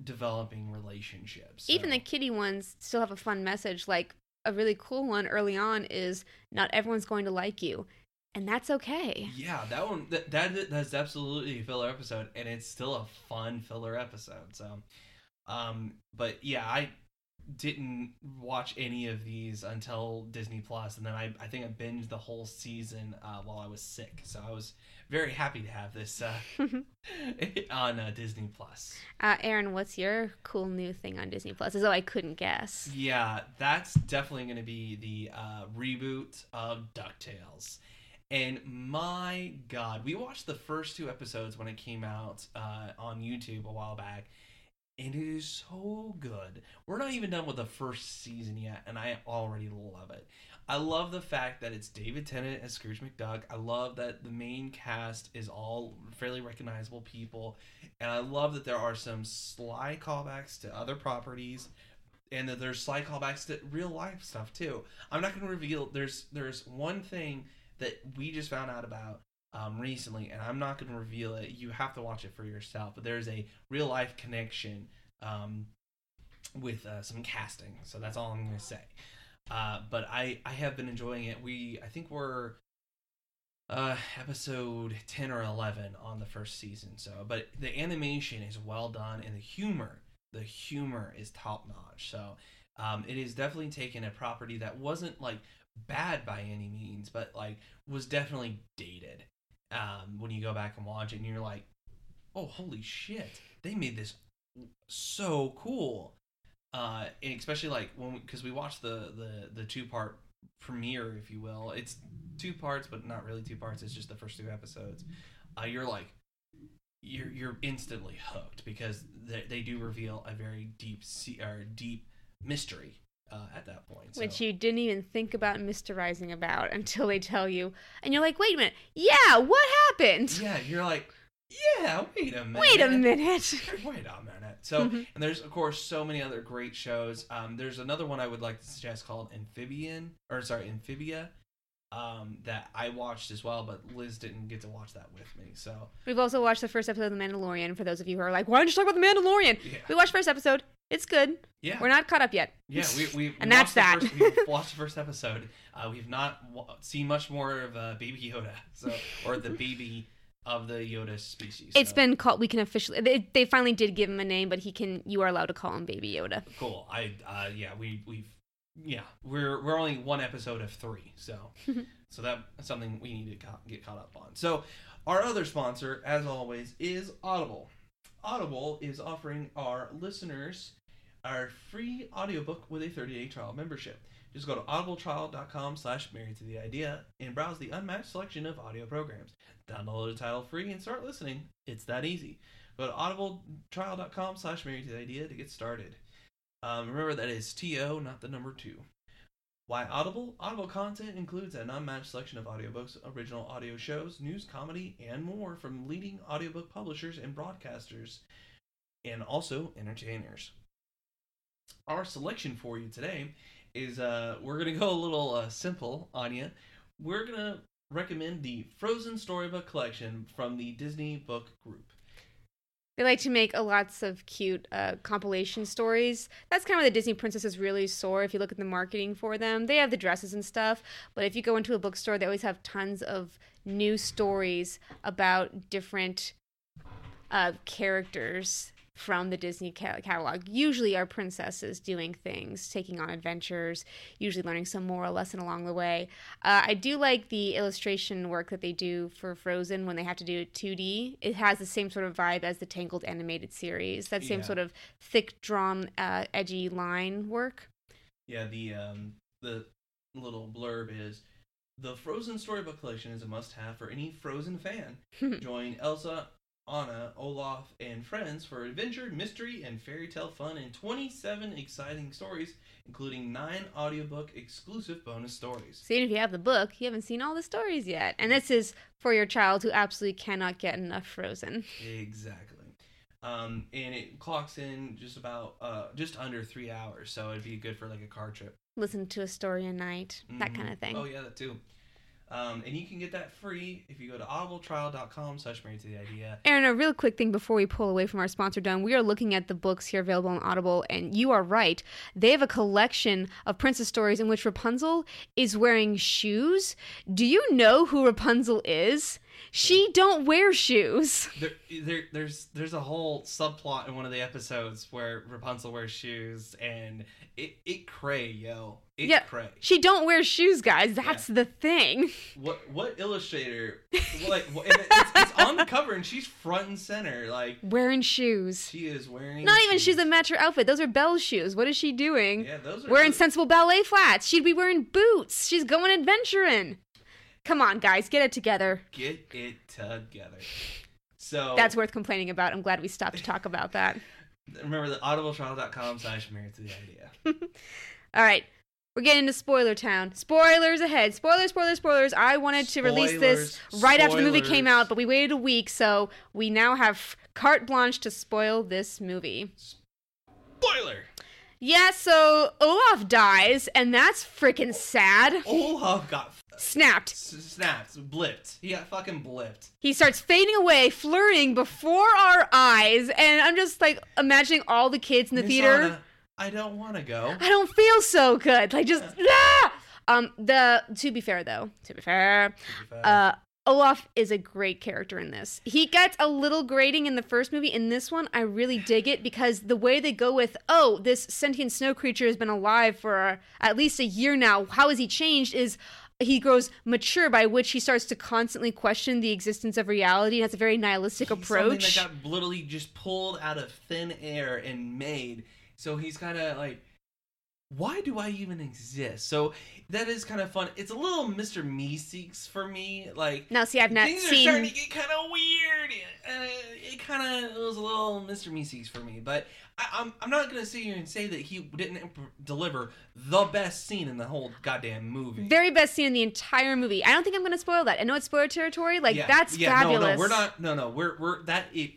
developing relationships. Even the kitty ones still have a fun message. Like a really cool one early on is not everyone's going to like you, and that's okay. Yeah, that one that, that that's absolutely a filler episode, and it's still a fun filler episode. So, um, but yeah, I didn't watch any of these until Disney Plus, and then I I think I binged the whole season uh, while I was sick. So I was very happy to have this uh, on uh, Disney Plus. Uh, Aaron, what's your cool new thing on Disney Plus? As though I couldn't guess. Yeah, that's definitely going to be the uh, reboot of DuckTales. And my God, we watched the first two episodes when it came out uh, on YouTube a while back, and it is so good. We're not even done with the first season yet, and I already love it. I love the fact that it's David Tennant as Scrooge McDuck. I love that the main cast is all fairly recognizable people, and I love that there are some sly callbacks to other properties and that there's sly callbacks to real life stuff too. I'm not going to reveal. There's there's one thing that we just found out about um, recently, and I'm not going to reveal it. You have to watch it for yourself. But there's a real life connection um, with uh, some casting, so that's all I'm going to say. Uh, but I I have been enjoying it. We I think we're uh episode 10 or 11 on the first season so but the animation is well done and the humor the humor is top notch so um it is definitely taken a property that wasn't like bad by any means but like was definitely dated um when you go back and watch it and you're like oh holy shit they made this so cool. Uh and especially like when because we, watched the the the two part premiere if you will. It's two parts but not really two parts. It's just the first two episodes. Uh you're like you're you're instantly hooked because they, they do reveal a very deep sea or deep mystery uh, at that point so. Which you didn't even think about mysterizing about until they tell you. And you're like, wait a minute. Yeah, what happened? yeah you're like yeah wait a minute Wait a minute. Wait a minute. So, and there's of course so many other great shows. Um, there's another one I would like to suggest called Amphibian, or sorry, Amphibia, um, that I watched as well, but Liz didn't get to watch that with me. So, We've also watched the first episode of The Mandalorian for those of you who are like, why don't you talk about The Mandalorian? yeah, We watched first episode. It's good. yeah, We're not caught up yet. yeah. We we we And that's that. First, we watched the first episode. Uh, we've not wa- seen much more of uh, Baby Yoda, so or the baby of the Yoda species. It's so. been called. We can officially. They, they finally did give him a name, but he can. You are allowed to call him Baby Yoda. cool. I uh yeah, we we've yeah, we're we're only one episode of 3. So so that's something we need to co- get caught up on. So our other sponsor as always is Audible. Audible is offering our listeners our free audiobook with a 30-day trial membership. Just go to audibletrial.com slash married to the idea and browse the unmatched selection of audio programs. Download the title free and start listening. It's that easy. Go to audibletrial.com slash married to the idea to get started. Um, remember that is T-O, not the number two. Why Audible? Audible content includes an unmatched selection of audiobooks, original audio shows, news, comedy, and more from leading audiobook publishers and broadcasters, and also entertainers. Our selection for you today is uh, we're gonna go a little uh, simple on you. We're gonna recommend the Frozen Storybook Collection from the Disney Book Group. They like to make a lots of cute uh, compilation stories. That's kind of where the Disney princesses really soar. If you look at the marketing for them, they have the dresses and stuff. But if you go into a bookstore, they always have tons of new stories about different uh, characters from the Disney ca- catalog. Usually are princesses doing things, taking on adventures, usually learning some moral lesson along the way. Uh, I do like the illustration work that they do for Frozen when they have to do it 2D. It has the same sort of vibe as the Tangled animated series. That same Yeah. sort of thick drawn, uh, edgy line work. Yeah, the um the little blurb is the Frozen Storybook Collection is a must-have for any Frozen fan. Join Elsa, Anna, Olaf, and friends for adventure, mystery, and fairy tale fun in 27 exciting stories, including nine audiobook exclusive bonus stories. So even if you have the book, you haven't seen all the stories yet. And this is for your child who absolutely cannot get enough Frozen. Exactly. Um, and it clocks in just about uh just under three hours, so it'd be good for like a car trip. Listen to a story a night, that Mhm. kind of thing. Oh yeah, that too. Um, and you can get that free if you go to audibletrial.com slash married to the idea. Aaron, a real quick thing before we pull away from our sponsor, Done. We are looking at the books here available on Audible, and you are right. They have a collection of princess stories in which Rapunzel is wearing shoes. Do you know who Rapunzel is? She don't wear shoes. There, there, there's there's a whole subplot in one of the episodes where Rapunzel wears shoes and it it cray yo Yeah. cray. She don't wear shoes, guys. That's the thing. What what illustrator like it's, it's on the cover and she's front and center like Wearing shoes. she is wearing Not even shoes that match her outfit. Those are Belle's shoes. What is she doing? yeah those are wearing those- sensible ballet flats. She'd be wearing boots. She's going adventuring. Come on, guys, get it together. get it together. So That's worth complaining about. I'm glad we stopped to talk about that. remember the audibletrial.com slash married to the idea. All right. We're getting into spoiler town. Spoilers ahead. Spoilers, spoilers, spoilers. I wanted to release this Spoilers, right after the movie came out, but we waited a week, so we now have carte blanche to spoil this movie. Spoiler. Yeah, so Olaf dies, and that's freaking sad. Olaf got Snapped. s- snapped, blipped. He got fucking blipped. He starts fading away, flirting before our eyes, and I'm just like imagining all the kids in the Miss theater. Anna, I don't want to go. I don't feel so good. Like just ah! um the to be fair though, to be fair, uh Olaf is a great character in this. He gets a little grating in the first movie. In this one, I really dig it because the way they go with, oh, this sentient snow creature has been alive for at least a year now. How has he changed? Is he grows mature, by which he starts to constantly question the existence of reality and has a very nihilistic He's approach. Something that got literally just pulled out of thin air and made. So he's kind of like, why do I even exist? So that is kind of fun. It's a little Mr. Meeseeks for me. Like now, see, I've not things are seen. starting to get kind of weird. Uh, it kind of was a little Mr. Meeseeks for me, but I, I'm I'm not gonna sit here and say that he didn't imp- deliver the best scene in the whole goddamn movie. Very best scene in the entire movie. I don't think I'm going to spoil that. I know it's spoiler territory. Like Yeah, that's yeah, fabulous. No, no, we're not. No, no, we're we're that. It,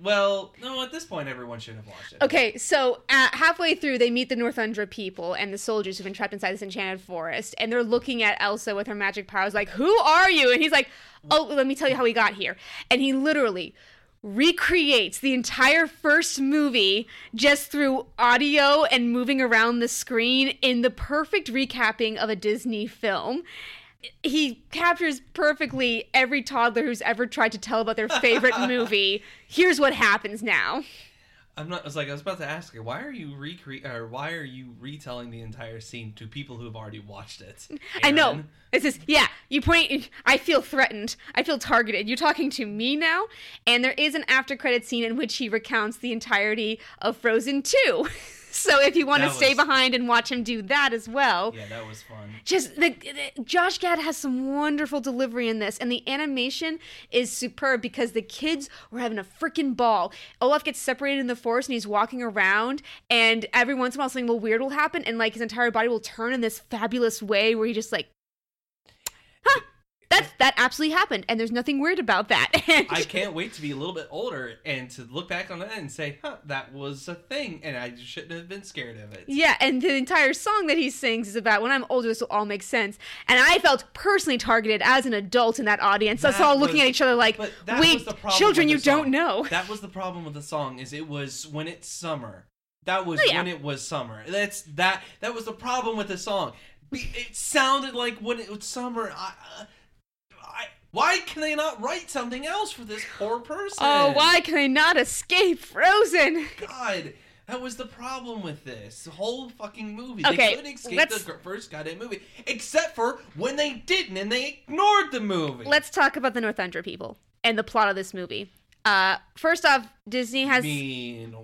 well, no, at this point, everyone should have watched it. Okay, so halfway through, they meet the Northuldra people and the soldiers who've been trapped inside this enchanted forest, and they're looking at Elsa with her magic powers, like, "Who are you?" And he's like, "Oh, let me tell you how we got here." And he literally recreates the entire first movie just through audio and moving around the screen in the perfect recapping of a Disney film. He captures perfectly every toddler who's ever tried to tell about their favorite movie. Here's what happens now. I'm not. I was like, I was about to ask her, why are you recre or why are you retelling the entire scene to people who've already watched it? I know. It's just yeah. You point. I feel threatened. I feel targeted. You're talking to me now. And there is an after credit scene in which he recounts the entirety of Frozen Two. So if you want to stay was- behind and watch him do that as well, Yeah, that was fun. just the, the- Josh Gad has some wonderful delivery in this, and the animation is superb because the kids were having a freaking ball. Olaf gets separated in the forest and he's walking around, and every once in a while something weird will happen, and like his entire body will turn in this fabulous way where he just like, huh. That's, that absolutely happened, and there's nothing weird about that. And I can't wait to be a little bit older and to look back on that and say, huh, that was a thing, and I shouldn't have been scared of it. Yeah, and the entire song that he sings is about when I'm older, this will all make sense. And I felt personally targeted as an adult in that audience. Us That all looking was- at each other like, wait, was the problem children you don't know. That was the problem with the song is it was when it's summer. That was Oh, yeah. when it was summer. That's that. That was the problem with the song. It sounded like when it was summer. I, uh, I, why can they not write something else for this poor person? Oh, why can they not escape Frozen? God, that was the problem with this whole fucking movie. Okay, they couldn't escape let's- the first goddamn movie, except for when they didn't and they ignored the movie. Let's talk about the Northuldra people and the plot of this movie. Uh, first off, Disney has. mean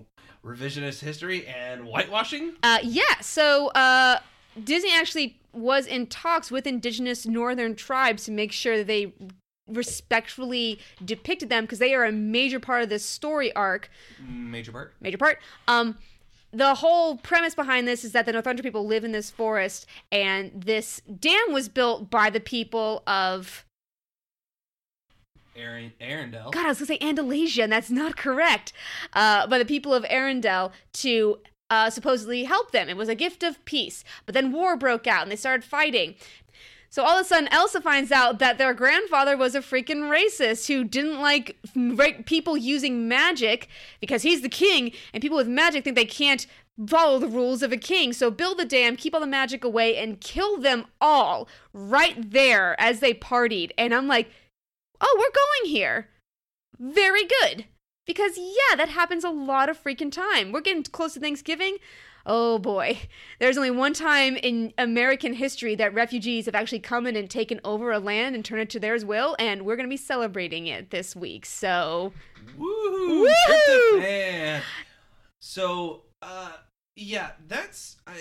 revisionist history and whitewashing. Uh, yeah, so uh, Disney actually was in talks with indigenous northern tribes to make sure that they respectfully depicted them because they are a major part of this story arc. Major part. major part. Um, the whole premise behind this is that the Northuldra people live in this forest, and this dam was built by the people of Aaron Arendelle. God. I was gonna say Andalasia, and that's not correct. Uh, by the people of Arendelle to uh, supposedly help them. It was a gift of peace, but then war broke out, and they started fighting. So all of a sudden, Elsa finds out that their grandfather was a freaking racist who didn't like people using magic because he's the king, and people with magic think they can't follow the rules of a king. So build the dam, keep all the magic away, and kill them all right there as they partied. And I'm like, oh, we're going here. Very good. Because, yeah, that happens a lot of freaking time. We're getting close to Thanksgiving. Oh boy. There's only one time in American history that refugees have actually come in and taken over a land and turned it to theirs will, and we're going to be celebrating it this week. So! Woohoo! Man. So, uh, yeah, that's I.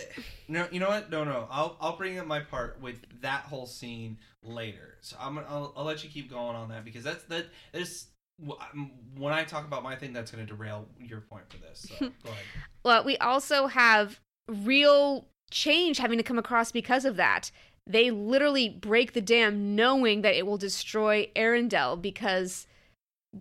No, you know what? No, no. I'll I'll bring up my part with that whole scene later. So I'm gonna I'll, I'll let you keep going on that because that's that there's Um, when I talk about my thing that's gonna derail your point for this. So go ahead. well, we also have real change having to come across because of that. They literally break the dam knowing that it will destroy Arendelle because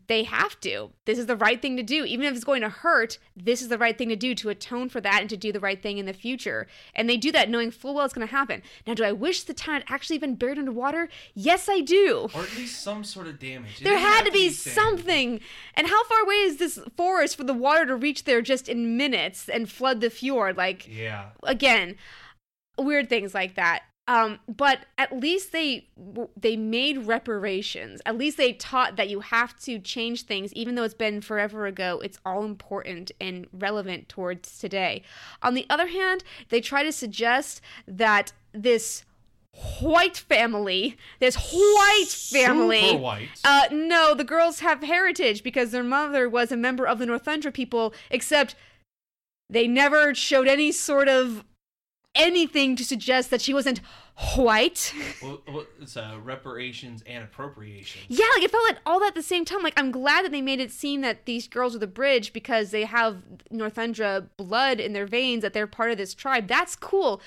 they have to. This is the right thing to do. Even if it's going to hurt, this is the right thing to do to atone for that and to do the right thing in the future. And they do that knowing full well it's going to happen. Now, do I wish the town had actually been buried underwater? Yes, I do. Or at least some sort of damage. It There had to be sand. something. And how far away is this forest for the water to reach there just in minutes and flood the fjord? Like, Yeah. again weird things like that um but at least they they made reparations at least they taught that you have to change things even though it's been forever ago it's all important and relevant towards today on the other hand they try to suggest that this white family this white family Super white. uh, no, the girls have heritage because their mother was a member of the Northuldra people, except they never showed any sort of anything to suggest that she wasn't white. well, well, it's uh, reparations and appropriation. yeah, like it felt like all that at the same time. Like I'm glad that they made it seem that these girls are the bridge because they have Northuldra blood in their veins, that they're part of this tribe. That's cool.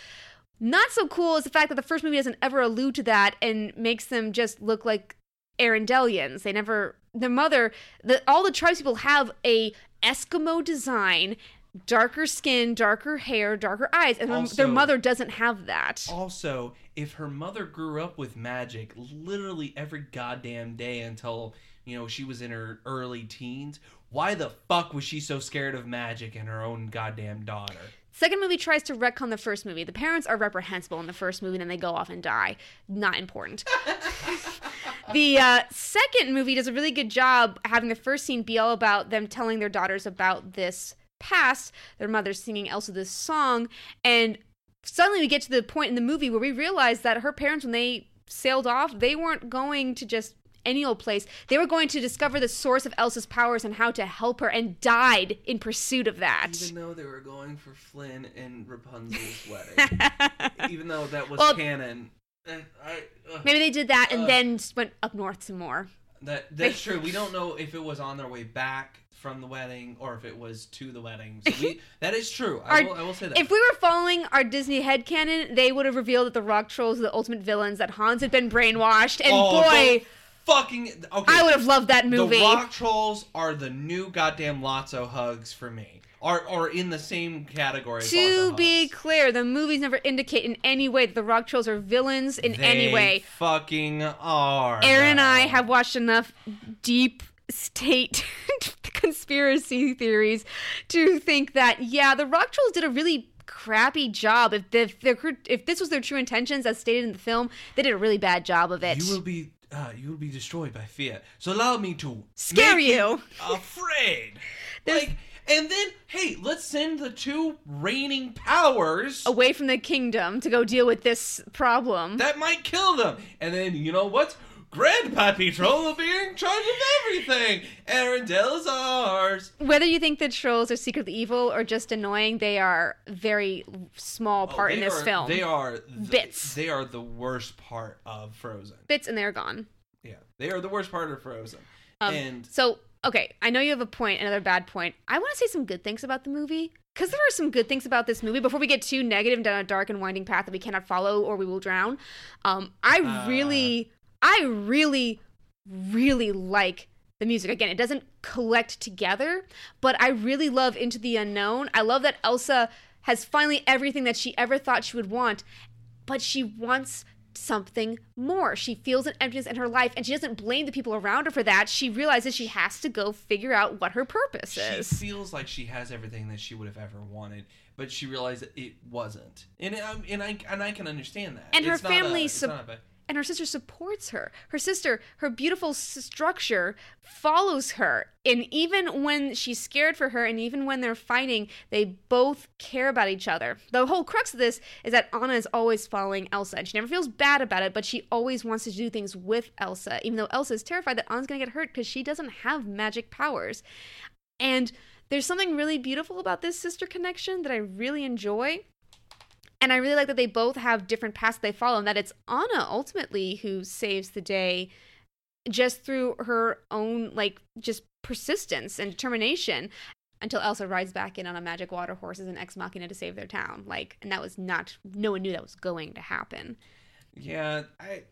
Not so cool is the fact that the first movie doesn't ever allude to that and makes them just look like Arendellians. They never their mother the all the tribes people have a Eskimo design, darker skin, darker hair, darker eyes, and their- Also- their mother doesn't have that. Also, if her mother grew up with magic literally every goddamn day until, you know, she was in her early teens, why the fuck was she so scared of magic and her own goddamn daughter? Second movie tries to retcon the first movie. The parents are reprehensible in the first movie, and then they go off and die. Not important. the uh, second movie does a really good job having the first scene be all about them telling their daughters about this past, their mother singing Elsa this song, and suddenly we get to the point in the movie where we realize that her parents, when they sailed off, they weren't going to just any old place. They were going to discover the source of Elsa's powers and how to help her, and died in pursuit of that. Even though they were going for Flynn and Rapunzel's wedding, even though that was Well- canon, I, ugh. Maybe they did that and Ugh. then went up north some more. that that's true. We don't know if it was on their way back from the wedding or if it was to the wedding. So we, that is true. I Our- will, I will say that. If we were following our Disney headcanon, they would have revealed that the rock trolls are the ultimate villains, that Hans had been brainwashed, and Oh, boy, fucking okay. I would have loved that movie. The rock trolls are the new goddamn Lotso hugs for me. Are are in the same category. to be hugs. clear, the movies never indicate in any way that the rock trolls are villains in any way. fucking are. Aaron and I have watched enough deep state conspiracy theories to think that yeah, the rock trolls did a really crappy job. If the, if, if this was their true intentions as stated in the film, they did a really bad job of it. You will be. Uh, you will be destroyed by fear. So allow me to Scare you. afraid. Like, and then hey, let's send the two reigning powers away from the kingdom to go deal with this problem. that might kill them. And then you know what? Grand Pabbie Troll will be in charge of everything. Arendelle is ours. Whether you think the trolls are secretly evil or just annoying, they are a very small part Oh, in this are- film. They are the, Bits. They are the worst part of Frozen. Bits and they're gone. Yeah, they are the worst part of Frozen. Um, and So, okay, I know you have a point, another bad point. I want to say some good things about the movie. Because there are some good things about this movie before we get too negative and down a dark and winding path that we cannot follow or we will drown. Um, I Uh. really, I really, really like the music. Again, it doesn't collect together, but I really love Into the Unknown. I love that Elsa has finally everything that she ever thought she would want, but she wants something more. She feels an emptiness in her life and she doesn't blame the people around her for that. She realizes she has to go figure out what her purpose is. she feels like she has everything that she would have ever wanted, but she realized it wasn't. And I, and I and I can understand that. And her It's not a- family sup- not a and her sister supports her. Her sister, her beautiful structure, follows her. And even when she's scared for her, and even when they're fighting, they both care about each other. The whole crux of this is that Anna is always following Elsa, and she never feels bad about it, but she always wants to do things with Elsa, even though Elsa is terrified that Anna's gonna get hurt because she doesn't have magic powers. And there's something really beautiful about this sister connection that I really enjoy. And I really like that they both have different paths they follow, and that it's Anna ultimately who saves the day just through her own, like, just persistence and determination until Elsa rides back in on a magic water horse as an ex machina to save their town. Like, and that was not, no one knew that was going to happen. Yeah, I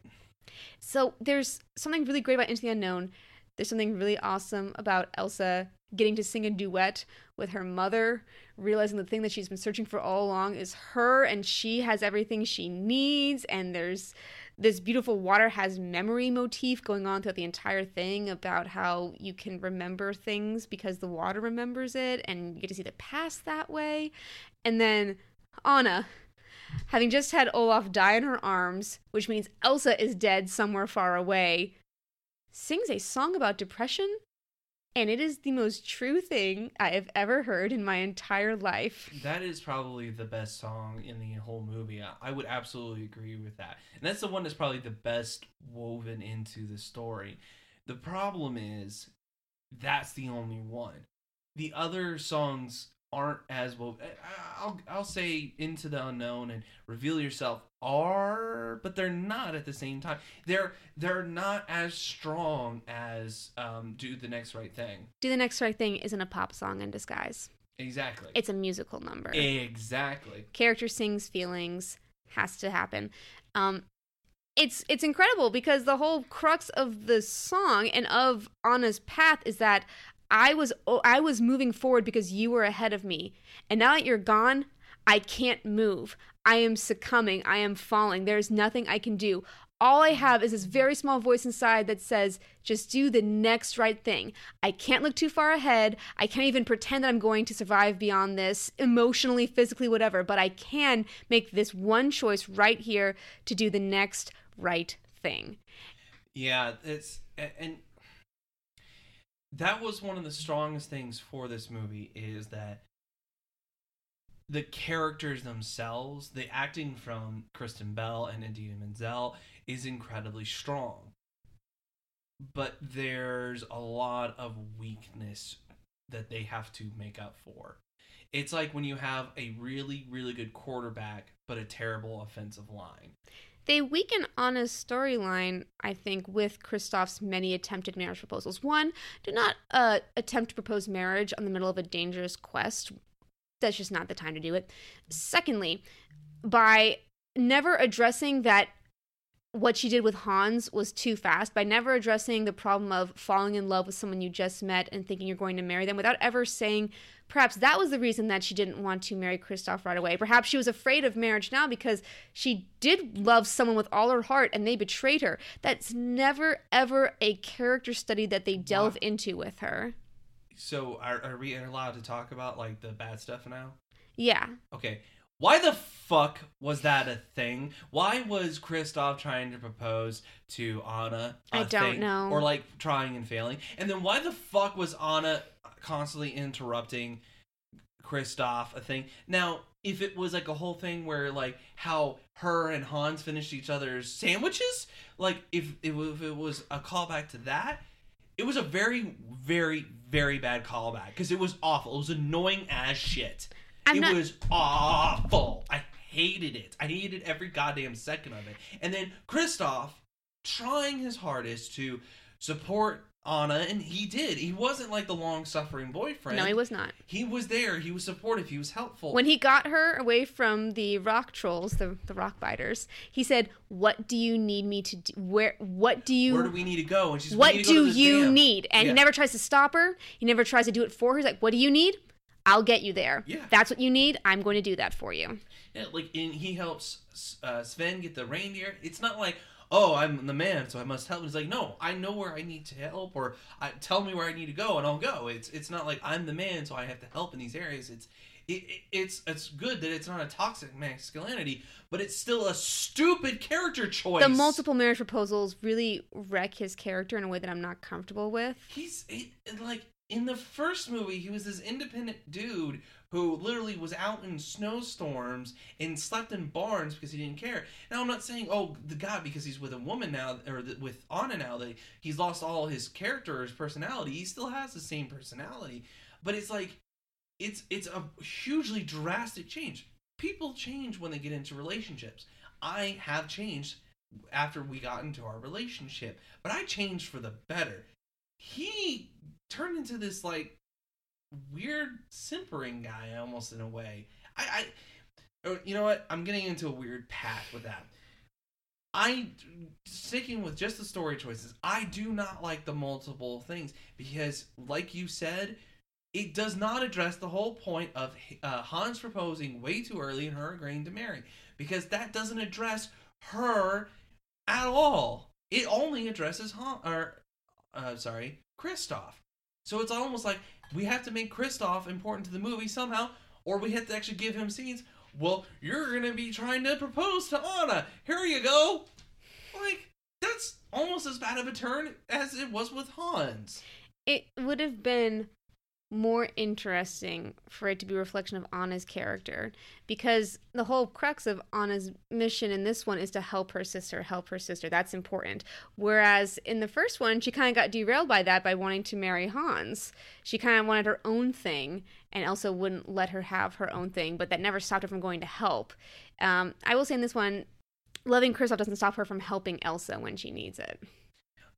So there's something really great about Into the Unknown. There's something really awesome about Elsa getting to sing a duet with her mother, realizing the thing that she's been searching for all along is her and she has everything she needs. And there's this beautiful water has memory motif going on throughout the entire thing about how you can remember things because the water remembers it and you get to see the past that way. And then Anna, having just had Olaf die in her arms, which means Elsa is dead somewhere far away, sings a song about depression, and it is the most true thing I have ever heard in my entire life. that is probably the best song in the whole movie. I, would absolutely agree with that. And that's the one that's probably the best woven into the story. The problem is that's the only one. The other songs aren't as well. Eh, I'll I'll say into the unknown and reveal yourself are, but they're not at the same time. They're they're not as strong as um, do the next right thing. Do the Next Right Thing isn't a pop song in disguise. Exactly. It's a musical number. exactly. Character sings feelings, has to happen. Um, it's it's incredible because the whole crux of the song and of Anna's path is that I was oh, I was moving forward because you were ahead of me, and now that you're gone, I can't move. I am succumbing. I am falling. There's nothing I can do. All I have is this very small voice inside that says, just do the next right thing. I can't look too far ahead. I can't even pretend that I'm going to survive beyond this, emotionally, physically, whatever, but I can make this one choice right here to do the next right thing. Yeah, it's and that was one of the strongest things for this movie is that the characters themselves, the acting from Kristen Bell and Idina Menzel is incredibly strong. but there's a lot of weakness that they have to make up for. It's like when you have a really, really good quarterback, but a terrible offensive line. They weaken Anna's storyline, I think, with Kristoff's many attempted marriage proposals. One, do not uh, attempt to propose marriage on the middle of a dangerous quest. That's just not the time to do it. Secondly, by never addressing that what she did with Hans was too fast by never addressing the problem of falling in love with someone you just met and thinking you're going to marry them without ever saying perhaps that was the reason that she didn't want to marry Kristoff right away. Perhaps she was afraid of marriage now because she did love someone with all her heart and they betrayed her. That's never ever a character study that they delve into with her. So are, are we allowed to talk about like the bad stuff now? Yeah. Okay. Why the fuck was that a thing? Why was Kristoff trying to propose to Anna? I don't thing? know. Or like trying and failing? And then why the fuck was Anna constantly interrupting Kristoff a thing? Now, if it was like a whole thing where like how her and Hans finished each other's sandwiches, like if it, if it was a callback to that, it was a very, very, very bad callback because it was awful. It was annoying as shit. I'm it not- was awful. I hated it. I hated every goddamn second of it. And then Kristoff trying his hardest to support Anna, and he did. He wasn't like the long suffering boyfriend. No, he was not. He was there. He was supportive. He was helpful. When he got her away from the rock trolls, the, the rock biters, he said, "What do you need me to do? Where? What do you? Where do we need to go? And she's, what need to go do you dam." need?" And Yeah. he never tries to stop her. He never tries to do it for her. He's like, "What do you need? I'll get you there. Yeah. That's what you need. I'm going to do that for you." Yeah, like and he helps uh, Sven get the reindeer. It's not like oh I'm the man so I must help. He's like no I know where I need to help or I, tell me where I need to go and I'll go. It's it's not like I'm the man so I have to help in these areas. It's it, it, it's it's good that it's not a toxic masculinity, but it's still a stupid character choice. The multiple marriage proposals really wreck his character in a way that I'm not comfortable with. He's like in the first movie, he was this independent dude who literally was out in snowstorms and slept in barns because he didn't care. Now, I'm not saying, oh, the guy because he's with a woman now or with Anna now that he's lost all his character, or his personality. He still has the same personality, but it's like it's it's a hugely drastic change. People change when they get into relationships. I have changed after we got into our relationship, but I changed for the better. He turned into this like weird simpering guy almost in a way. I, I you know what? I'm getting into a weird path with that. I sticking with just the story choices. I do not like the multiple things because, like you said, it does not address the whole point of uh, Hans proposing way too early and her agreeing to marry because that doesn't address her at all. It only addresses Han or uh, sorry, Kristoff. So it's almost like we have to make Kristoff important to the movie somehow, or we have to actually give him scenes. Well, you're gonna be trying to propose to Anna. Here you go. Like that's almost as bad of a turn as it was with Hans. It would have been more interesting for it to be a reflection of Anna's character because the whole crux of Anna's mission in this one is to help her sister, help her sister. That's important. Whereas in the first one, she kind of got derailed by that by wanting to marry Hans. She kind of wanted her own thing and Elsa wouldn't let her have her own thing, but that never stopped her from going to help. Um, I will say in this one, loving Kristoff doesn't stop her from helping Elsa when she needs it.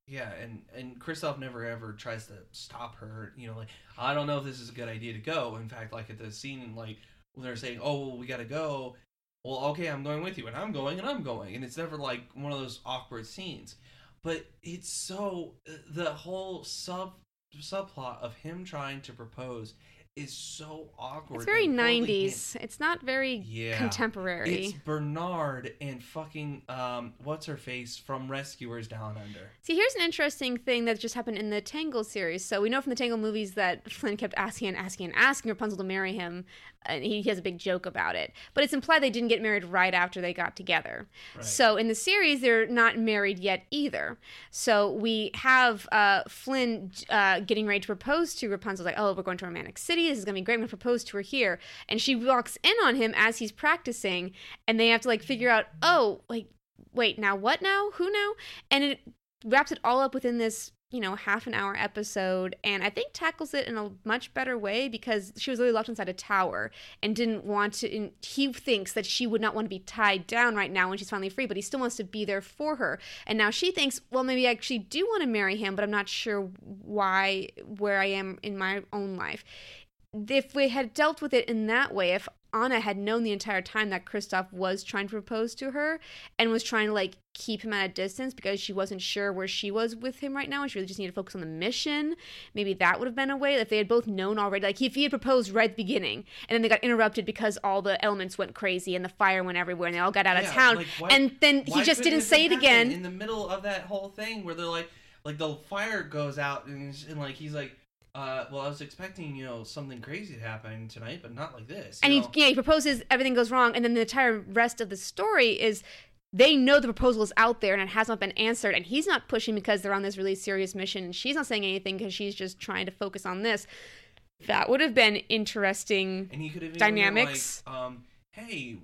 Yeah, and and Kristoff never ever tries to stop her. You know, like I don't know if this is a good idea to go. In fact, like at the scene, like when they're saying, "Oh, well, we got to go," well, okay, I'm going with you, and I'm going, and I'm going, and it's never like one of those awkward scenes. But it's so uh, the whole sub subplot of him trying to propose is so awkward. It's very and poorly hand- 90s. It's not very Yeah. contemporary. It's Bernard and fucking um, what's her face from Rescuers Down Under. See, here's an interesting thing that just happened in the Tangle series. So we know from the Tangle movies that Flynn kept asking and asking and asking Rapunzel to marry him, and he, he has a big joke about it. But it's implied they didn't get married right after they got together. Right. So in the series, they're not married yet either. So we have uh, Flynn uh, getting ready to propose to Rapunzel, like, oh, we're going to Romantic City. This is to be great. I'm to propose to her here. And she walks in on him as he's practicing, and they have to like figure out, oh, like, wait, now what now? Who now? And it wraps it all up within this you know, half an hour episode, and I think tackles it in a much better way because she was really locked inside a tower and didn't want to. And he thinks that she would not want to be tied down right now when she's finally free, but he still wants to be there for her. And now she thinks, well, maybe I actually do want to marry him, but I'm not sure why, where I am in my own life. If we had dealt with it in that way, if Anna had known the entire time that Kristoff was trying to propose to her and was trying to like keep him at a distance because she wasn't sure where she was with him right now and she really just needed to focus on the mission. Maybe that would have been a way if they had both known already. Like if he had proposed right at the beginning and then they got interrupted because all the elements went crazy and the fire went everywhere and they all got out of town. like, why- and then he just didn't say it again. in the middle of that whole thing where they're like, like the fire goes out and, and like he's like, uh, well, I was expecting you know something crazy to happen tonight, but not like this. and he know? yeah he proposes everything goes wrong and then the entire rest of the story is they know the proposal is out there and it has not been answered and he's not pushing because they're on this really serious mission and she's not saying anything because she's just trying to focus on this that would have been interesting and he could have dynamics. Like, um, hey,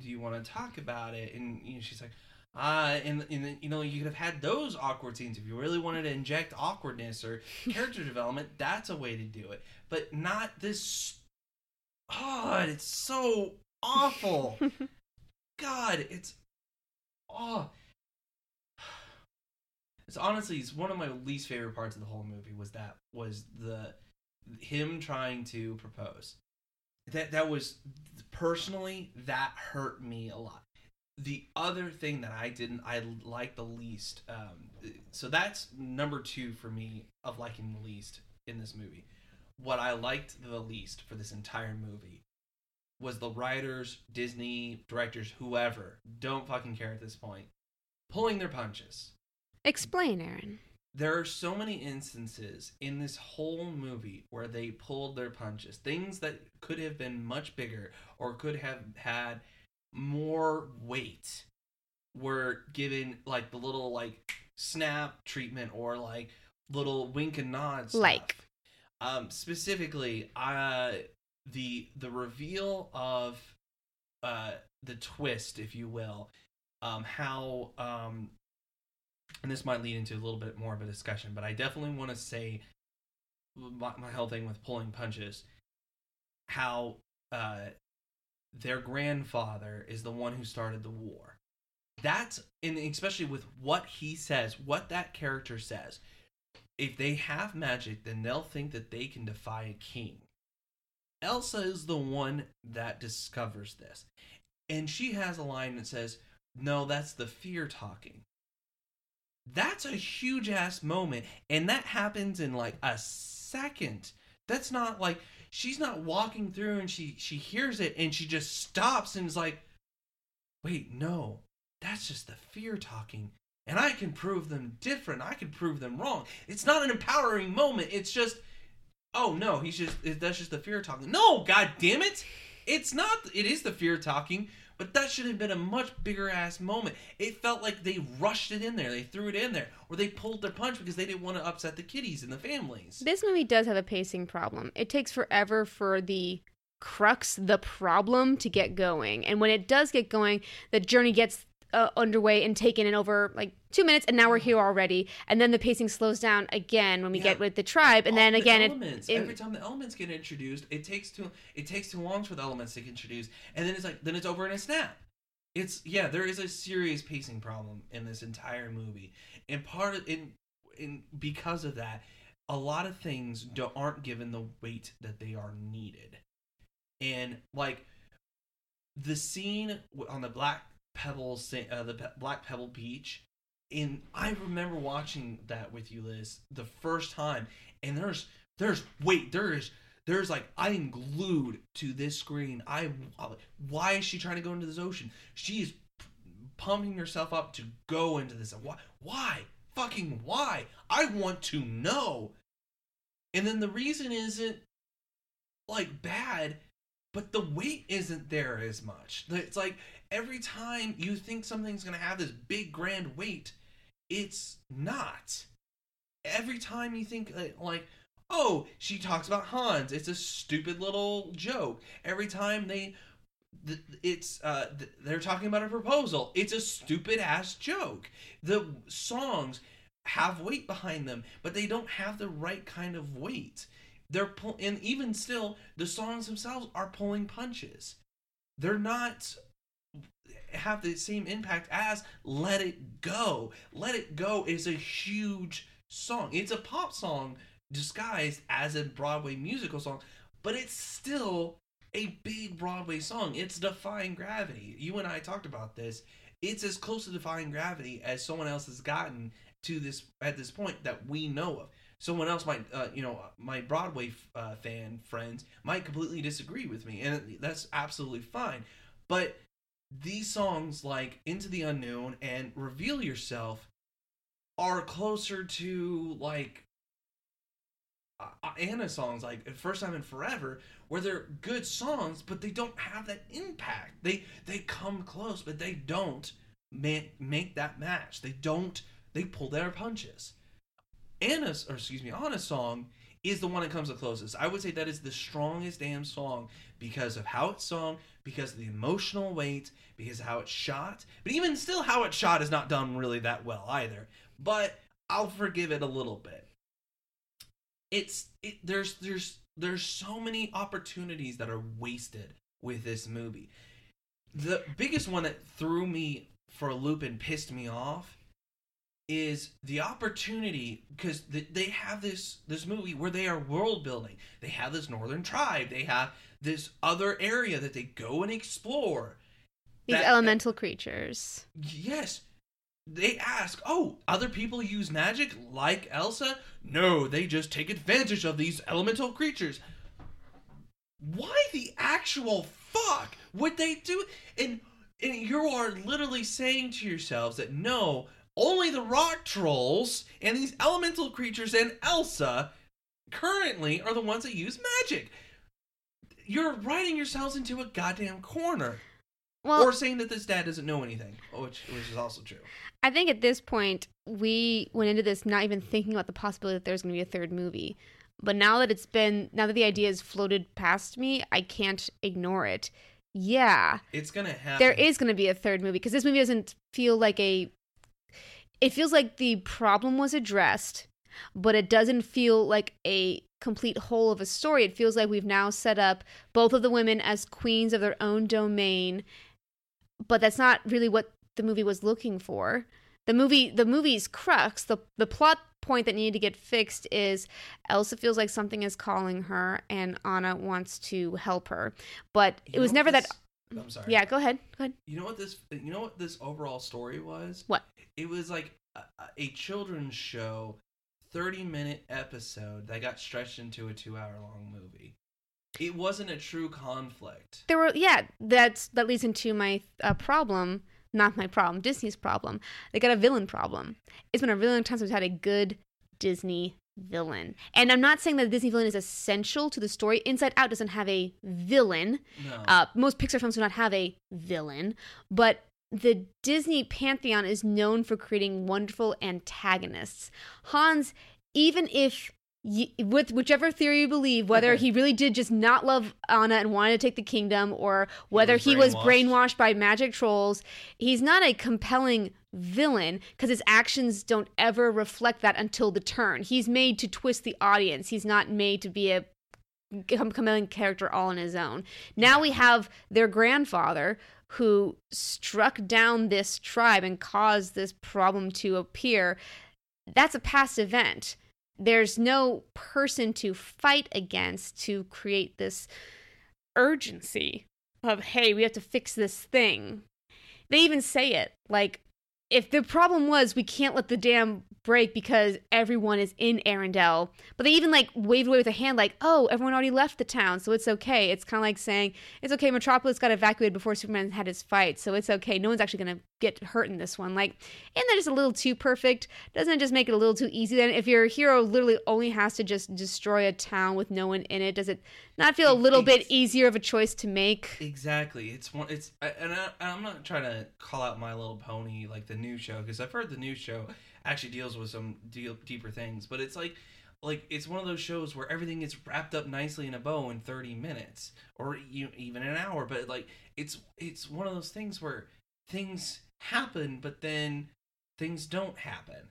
do you want to talk about it? And you know, she's like, uh, and, and you know, you could have had those awkward scenes if you really wanted to inject awkwardness or character development. That's a way to do it, but not this. God, it's so awful. God, it's oh. It's honestly it's one of my least favorite parts of the whole movie was that was the him trying to propose. That that was personally that hurt me a lot. The other thing that I didn't I like the least, um, so that's number two for me of liking the least in this movie. What I liked the least for this entire movie was the writers, Disney directors, whoever don't fucking care at this point, pulling their punches. Explain aaron. There are so many instances in this whole movie where they pulled their punches. Things that could have been much bigger or could have had more weight were given like the little like snap treatment or like little wink and nods. Like? um specifically uh the the reveal of uh the twist if you will um how um and this might lead into a little bit more of a discussion, but I definitely want to say my, my whole thing with pulling punches, how uh, their grandfather is the one who started the war. That's and especially with what he says, what that character says. If they have magic, then they'll think that they can defy a king. Elsa is the one that discovers this. And she has a line that says, No, that's the fear talking that's a huge ass moment and that happens in like a second that's not like she's not walking through and she she hears it and she just stops and is like wait no that's just the fear talking. And i can prove them different. I can prove them wrong. It's not an empowering moment. It's just oh no he's just that's just the fear talking. No god damn it it's not it is the fear talking but that should have been a much bigger ass moment. It felt like they rushed it in there. They threw it in there. Or they pulled their punch because they didn't want to upset the kiddies and the families. This movie does have a pacing problem. It takes forever for the crux, the problem, to get going. And when it does get going, the journey gets uh, underway and taken in over like two minutes, and now we're here already. And then the pacing slows down again when we Yeah. get with the tribe, and All then the again, elements. it- every time the elements get introduced, it takes too it takes too long for the elements to get introduced, and then it's like then it's over in a snap. It's yeah, there is a serious pacing problem in this entire movie, and part of in in because of that, a lot of things aren't given the weight that they are needed, and like the scene on the black pebbles sa- uh, the Pe- black pebble beach. And i remember watching that with you liz the first time. And there's there's wait there is there's like i'm glued to this screen. I why is she trying to go into this ocean? She's pumping herself up to go into this. Why why? Fucking why? I want to know. And then the reason isn't like bad but the weight isn't there as much. It's like every time you think something's going to have this big grand weight, it's not. Every time you think uh, like, oh, she talks about Hans, it's a stupid little joke. Every time they it's uh they're talking about a proposal, it's a stupid ass joke. The songs have weight behind them, but they don't have the right kind of weight. They're pull- and even still, the songs themselves are pulling punches. They're not have the same impact as Let It Go. Let It Go is a huge song. It's a pop song disguised as a Broadway musical song, but it's still a big Broadway song. It's defying gravity. You and I talked about this. It's as close to defying gravity as someone else has gotten to this at this point that we know of. Someone else might, uh, you know, my Broadway uh, fan friends might completely disagree with me, and that's absolutely fine. But these songs like Into the Unknown and Reveal Yourself are closer to like Anna songs like First Time in Forever where they're good songs but they don't have that impact. They they come close but they don't make make that match. They don't they pull their punches. Anna's or excuse me, Anna's song is the one that comes the closest. I would say that is the strongest damn song because of how it's sung, because of the emotional weight, because of how it's shot. But even still, how it's shot is not done really that well either. But I'll forgive it a little bit. It's it, there's there's there's so many opportunities that are wasted with this movie. The biggest one that threw me for a loop and pissed me off is the opportunity because they have this this movie where they are world building. They have this northern tribe. They have this other area that they go and explore. These That- elemental creatures. Yes. They ask, "Oh, other people use magic like Elsa?" No, they just take advantage of these elemental creatures. Why the actual fuck would they do? And and you are literally saying to yourselves that no, only the rock trolls and these elemental creatures and Elsa currently are the ones that use magic. You're writing yourselves into a goddamn corner. Well, or saying that this dad doesn't know anything, which which is also true. I think at this point we went into this not even thinking about the possibility that there's going to be a third movie. But now that it's been, now that the idea has floated past me, I can't ignore it. Yeah, It's gonna happen. there is going to be a third movie because this movie doesn't feel like a. It feels like the problem was addressed, but it doesn't feel like a complete whole of a story. It feels like we've now set up both of the women as queens of their own domain, but that's not really what the movie was looking for. The movie, the movie's crux, the the plot point that needed to get fixed is Elsa feels like something is calling her, and Anna wants to help her, but You it was know never that. This- I'm sorry. Yeah, go ahead. Go ahead. You know what this? You know what this overall story was? What? It was like a, a children's show, thirty minute episode that got stretched into a two hour long movie. It wasn't a true conflict. There were yeah. That's that leads into my uh, problem. Not my problem. Disney's problem. They got a villain problem. It's been a really long time since we've had a good Disney villain. And I'm not saying that the Disney villain is essential to the story. Inside Out doesn't have a villain. No. Uh, most Pixar films do not have a villain, but the Disney pantheon is known for creating wonderful antagonists. Hans, even if with whichever theory you believe, whether he really did just not love Anna and wanted to take the kingdom, or whether was he was brainwashed. brainwashed by magic trolls, he's not a compelling villain because his actions don't ever reflect that until the turn. He's made to twist the audience. He's not made to be a com- compelling character all on his own. Now we have their grandfather who struck down this tribe and caused this problem to appear. That's a past event. There's no person to fight against to create this urgency of, hey, we have to fix this thing. They even say it like, if the problem was we can't let the dam break because everyone is in Arendelle, but they even like waved away with a hand, like, oh, everyone already left the town, so it's okay. It's kind of like saying, it's okay, Metropolis got evacuated before Superman had his fight, so it's okay. No one's actually to get hurt in this one. Like, isn't that just a little too perfect? Doesn't it just make it a little too easy then? If your hero literally only has to just destroy a town with no one in it, does it not feel a little bit easier of a choice to make? Exactly. It's one. It's I- and I, I'm not trying to call out My Little Pony like the new show because I've heard the new show actually deals with some deal, deeper things, but it's like like it's one of those shows where everything is wrapped up nicely in a bow in 30 minutes or you, even an hour. But like it's it's one of those things where things happen, but then things don't happen.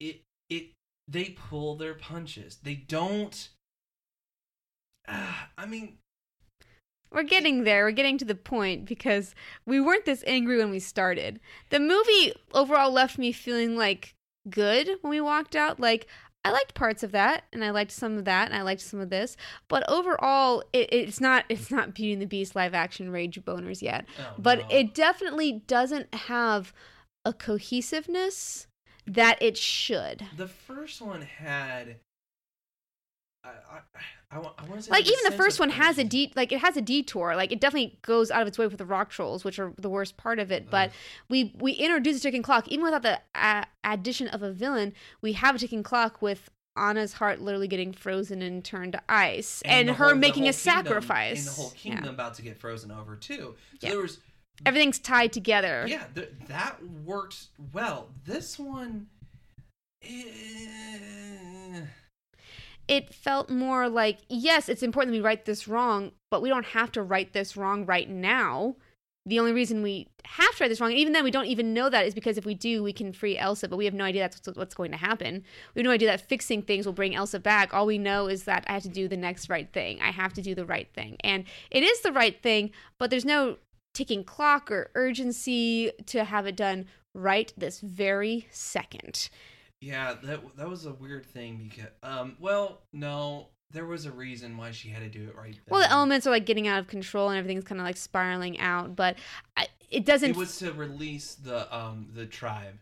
it it they pull their punches. They don't. Uh, I mean, We're getting there. We're getting to the point because we weren't this angry when we started. The movie overall left me feeling like good when we walked out. Like I liked parts of that, and I liked some of that, and I liked some of this. But overall, it, it's not it's not Beauty and the Beast live action rage boners yet. oh, But no. it definitely doesn't have a cohesiveness that it should. the first one had. I I, I, wa- I want to say like even the first one has a de- like it has a detour like it definitely goes out of its way with the rock trolls which are the worst part of it but Ugh. we we introduce a ticking clock even without the uh, addition of a villain we have a ticking clock with Anna's heart literally getting frozen and turned to ice and, the her whole- making a kingdom- sacrifice and the whole Yeah. kingdom about to get frozen over too. So Yeah. there was everything's tied together yeah, th- that worked well. This one, eh, it felt more like yes it's important that we right this wrong but we don't have to right this wrong right now. The only reason we have to right this wrong and even then we don't even know that is because if we do we can free elsa but we have no idea that's what's going to happen. We have no idea that fixing things will bring elsa back. All we know is that i have to do the next right thing. I have to do the right thing. And it is the right thing but there's no ticking clock or urgency to have it done right this very second yeah, that that was a weird thing because um, well, no, there was a reason why she had to do it right. Well, the elements are like getting out of control and everything's kind of like spiraling out, but I, it doesn't. It was to release the um the tribe.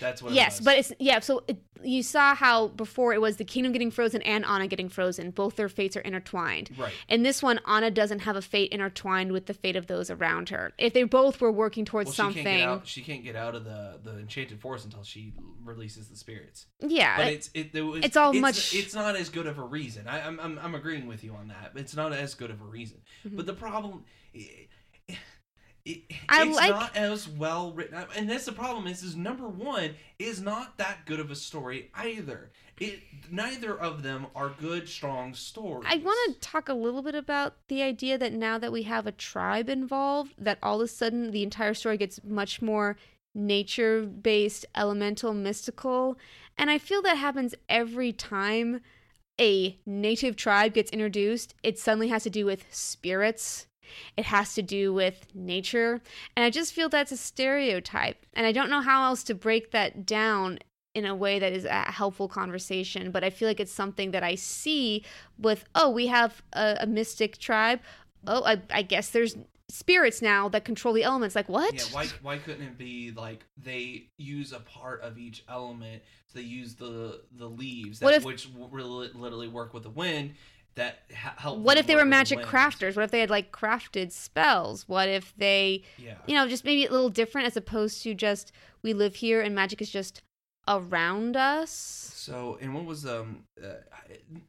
That's what. yes, it but it's yeah. So it, you saw how before it was the kingdom getting frozen and Anna getting frozen. Both their fates are intertwined. right. In this one, Anna doesn't have a fate intertwined with the fate of those around her. If they both were working towards Well, something, she can't get out. She can't get out of the the enchanted forest until she releases the spirits. yeah, But it's it, it was, it's all it's, much- It's not as good of a reason. I, I'm, I'm I'm agreeing with you on that. It's not as good of a reason. Mhm. But the problem. It, I it's like- not as well written, and that's the problem. Is is number one is not that good of a story either. It neither of them are good, strong stories. I want to talk a little bit about the idea that now that we have a tribe involved, that all of a sudden the entire story gets much more nature based, elemental, mystical. And I feel that happens every time a native tribe gets introduced. It suddenly has to do with spirits. It has to do with nature. And I just feel that's a stereotype. And I don't know how else to break that down in a way that is a helpful conversation. But I feel like it's something that I see with, oh, we have a, a mystic tribe. Oh, I, I guess there's spirits now that control the elements. Like, what? Yeah, why why couldn't it be like they use a part of each element? So they use the the leaves, that, if- which really literally work with the wind. That ha- help. what if they were magic crafters? What if they had like crafted spells? What if they, Yeah. you know, just maybe a little different as opposed to just we live here and magic is just around us? So, and what was um? Uh,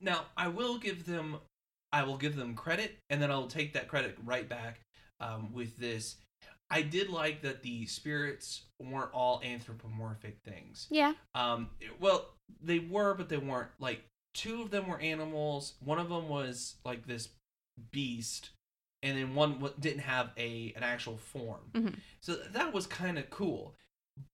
now I will give them, I will give them credit, and then I'll take that credit right back. Um, with this, I did like that the spirits weren't all anthropomorphic things. Yeah. Um, well, they were, but they weren't. Like two of them were animals. One of them was like this beast, and then one didn't have a an actual form. Mhm. So that was kind of cool.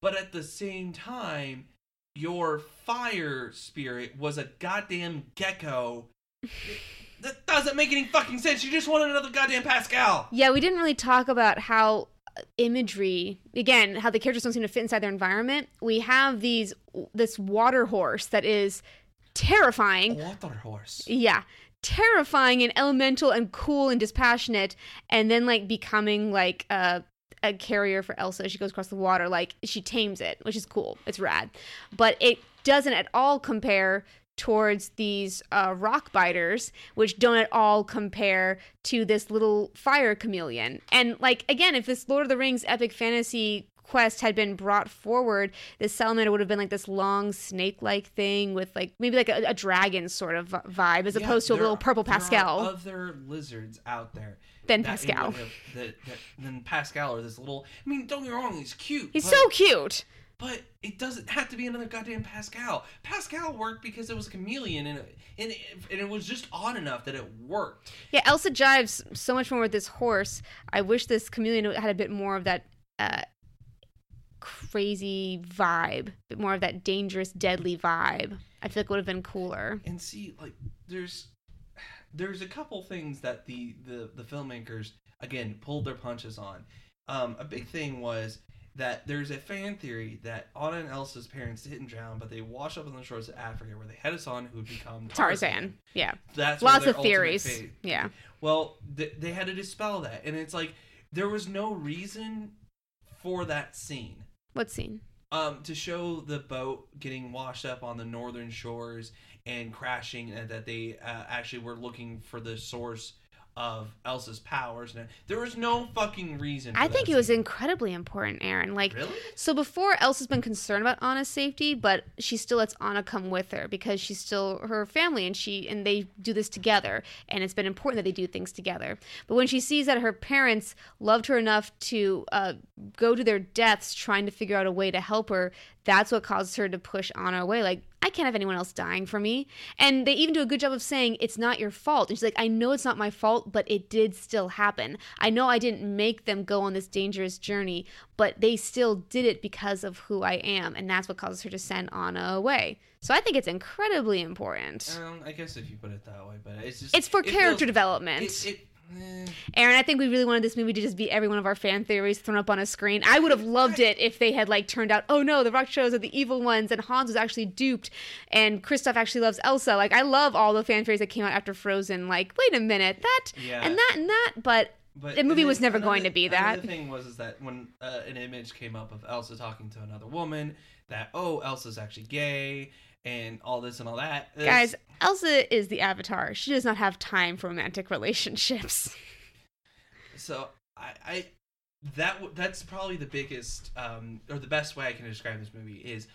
But at the same time, your fire spirit was a goddamn gecko. that doesn't make any fucking sense. You just wanted another goddamn Pascal. Yeah, we didn't really talk about how uh, imagery again how the characters don't seem to fit inside their environment we have these this water horse that is terrifying. Water horse. yeah. Terrifying and elemental and cool and dispassionate and then like becoming like a a carrier for Elsa she goes across the water. Like she tames it which is cool. It's rad. But it doesn't at all compare towards these uh, rock biters which don't at all compare to this little fire chameleon. And like again if this Lord of the Rings epic fantasy quest had been brought forward, this salamander would have been like this long snake-like thing with like maybe like a, a dragon sort of vibe, as Yeah, opposed to a little purple there are Pascal. other lizards out there. Than Pascal. That, that, that, than Pascal or this little. I mean, don't get me wrong, he's cute. He's but, so cute. But it doesn't have to be another goddamn Pascal. Pascal worked because it was a chameleon, and it, and it, and it was just odd enough that it worked. Yeah, Elsa jives so much more with this horse. I wish this chameleon had a bit more of that uh, crazy vibe, but more of that dangerous, deadly vibe. I feel like would have been cooler. and see like there's there's a couple things that the the the filmmakers again pulled their punches on um a big thing was that there's a fan theory that Anna and Elsa's parents didn't drown, but they washed up on the shores of Africa where they had a son who would become Tarzan. Tarzan. Yeah. That's Lots of theories. fate- Yeah. Well, th- they had to dispel that, and it's like there was no reason for that scene What scene? um, to show the boat getting washed up on the northern shores and crashing, and that they uh, actually were looking for the source of Elsa's powers. And there was no fucking reason. For I think it was incredibly important, Aaron. Like, really. so before Elsa's been concerned about Anna's safety, but she still lets Anna come with her because she's still her family, and she and they do this together, and it's been important that they do things together. But when she sees that her parents loved her enough to uh, go to their deaths trying to figure out a way to help her, that's what causes her to push Anna away. Like, I can't have anyone else dying for me. And they even do a good job of saying it's not your fault. And she's like, I know it's not my fault, but it did still happen. I know I didn't make them go on this dangerous journey, but they still did it because of who I am. And that's what causes her to send Anna away. So I think it's incredibly important. Um, I guess if you put it that way, but it's just It's for it character feels- development. It, it. Aaron, I think we really wanted this movie to just be every one of our fan theories thrown up on a screen. I would have loved it if they had like turned out, oh no, the rock shows are the evil ones, and Hans was actually duped, and Kristoff actually loves Elsa. Like I love all the fan theories that came out after Frozen. Like, wait a minute, that Yeah. and that and that, but But The movie was never another- going to be that. The thing was is that when uh, an image came up of Elsa talking to another woman, that oh Elsa's actually gay and all this and all that. It's- guys, Elsa is the Avatar. She does not have time for romantic relationships. So I, I that that's probably the biggest um, or the best way I can describe this movie is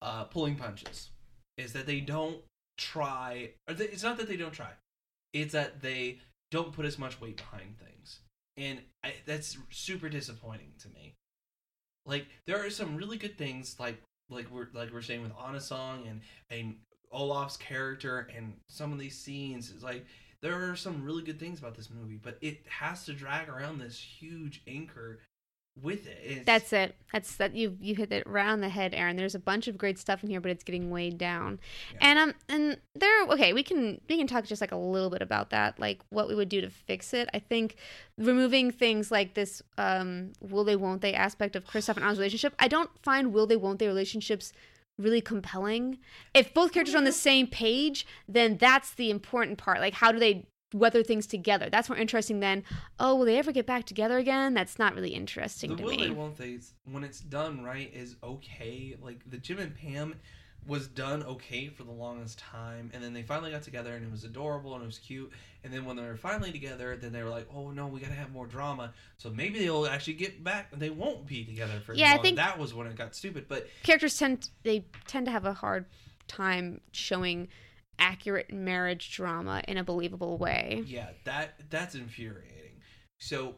uh, pulling punches. Is that they don't try. Or they, it's not that they don't try. It's that they don't put as much weight behind things, and I, that's super disappointing to me. Like there are some really good things, like like we're like we're saying with Anna Song and and Olaf's character and some of these scenes. It's like there are some really good things about this movie, but it has to drag around this huge anchor with it. It's, That's it. That's that you you hit it right on the head, Aaron. There's a bunch of great stuff in here, but it's getting weighed down. Yeah. And um and there okay, we can we can talk just like a little bit about that, like what we would do to fix it. I think removing things like this um will they won't they aspect of Kristoff and Anna's relationship, I don't find will they won't they relationships really compelling. If both characters are on the oh, same page, then that's the important part. Like how do they weather things together? That's more interesting than, oh, will they ever get back together again? That's not really interesting the to will me. they won't they when it's done right is okay. Like the Jim and Pam was done okay for the longest time, and then they finally got together, and it was adorable and it was cute. And then when they were finally together, then they were like, "Oh no, we gotta have more drama." So maybe they'll actually get back. They won't be together for Yeah, I think- that was when it got stupid. But characters tend they tend to have a hard time showing accurate marriage drama in a believable way. Yeah, that that's infuriating. So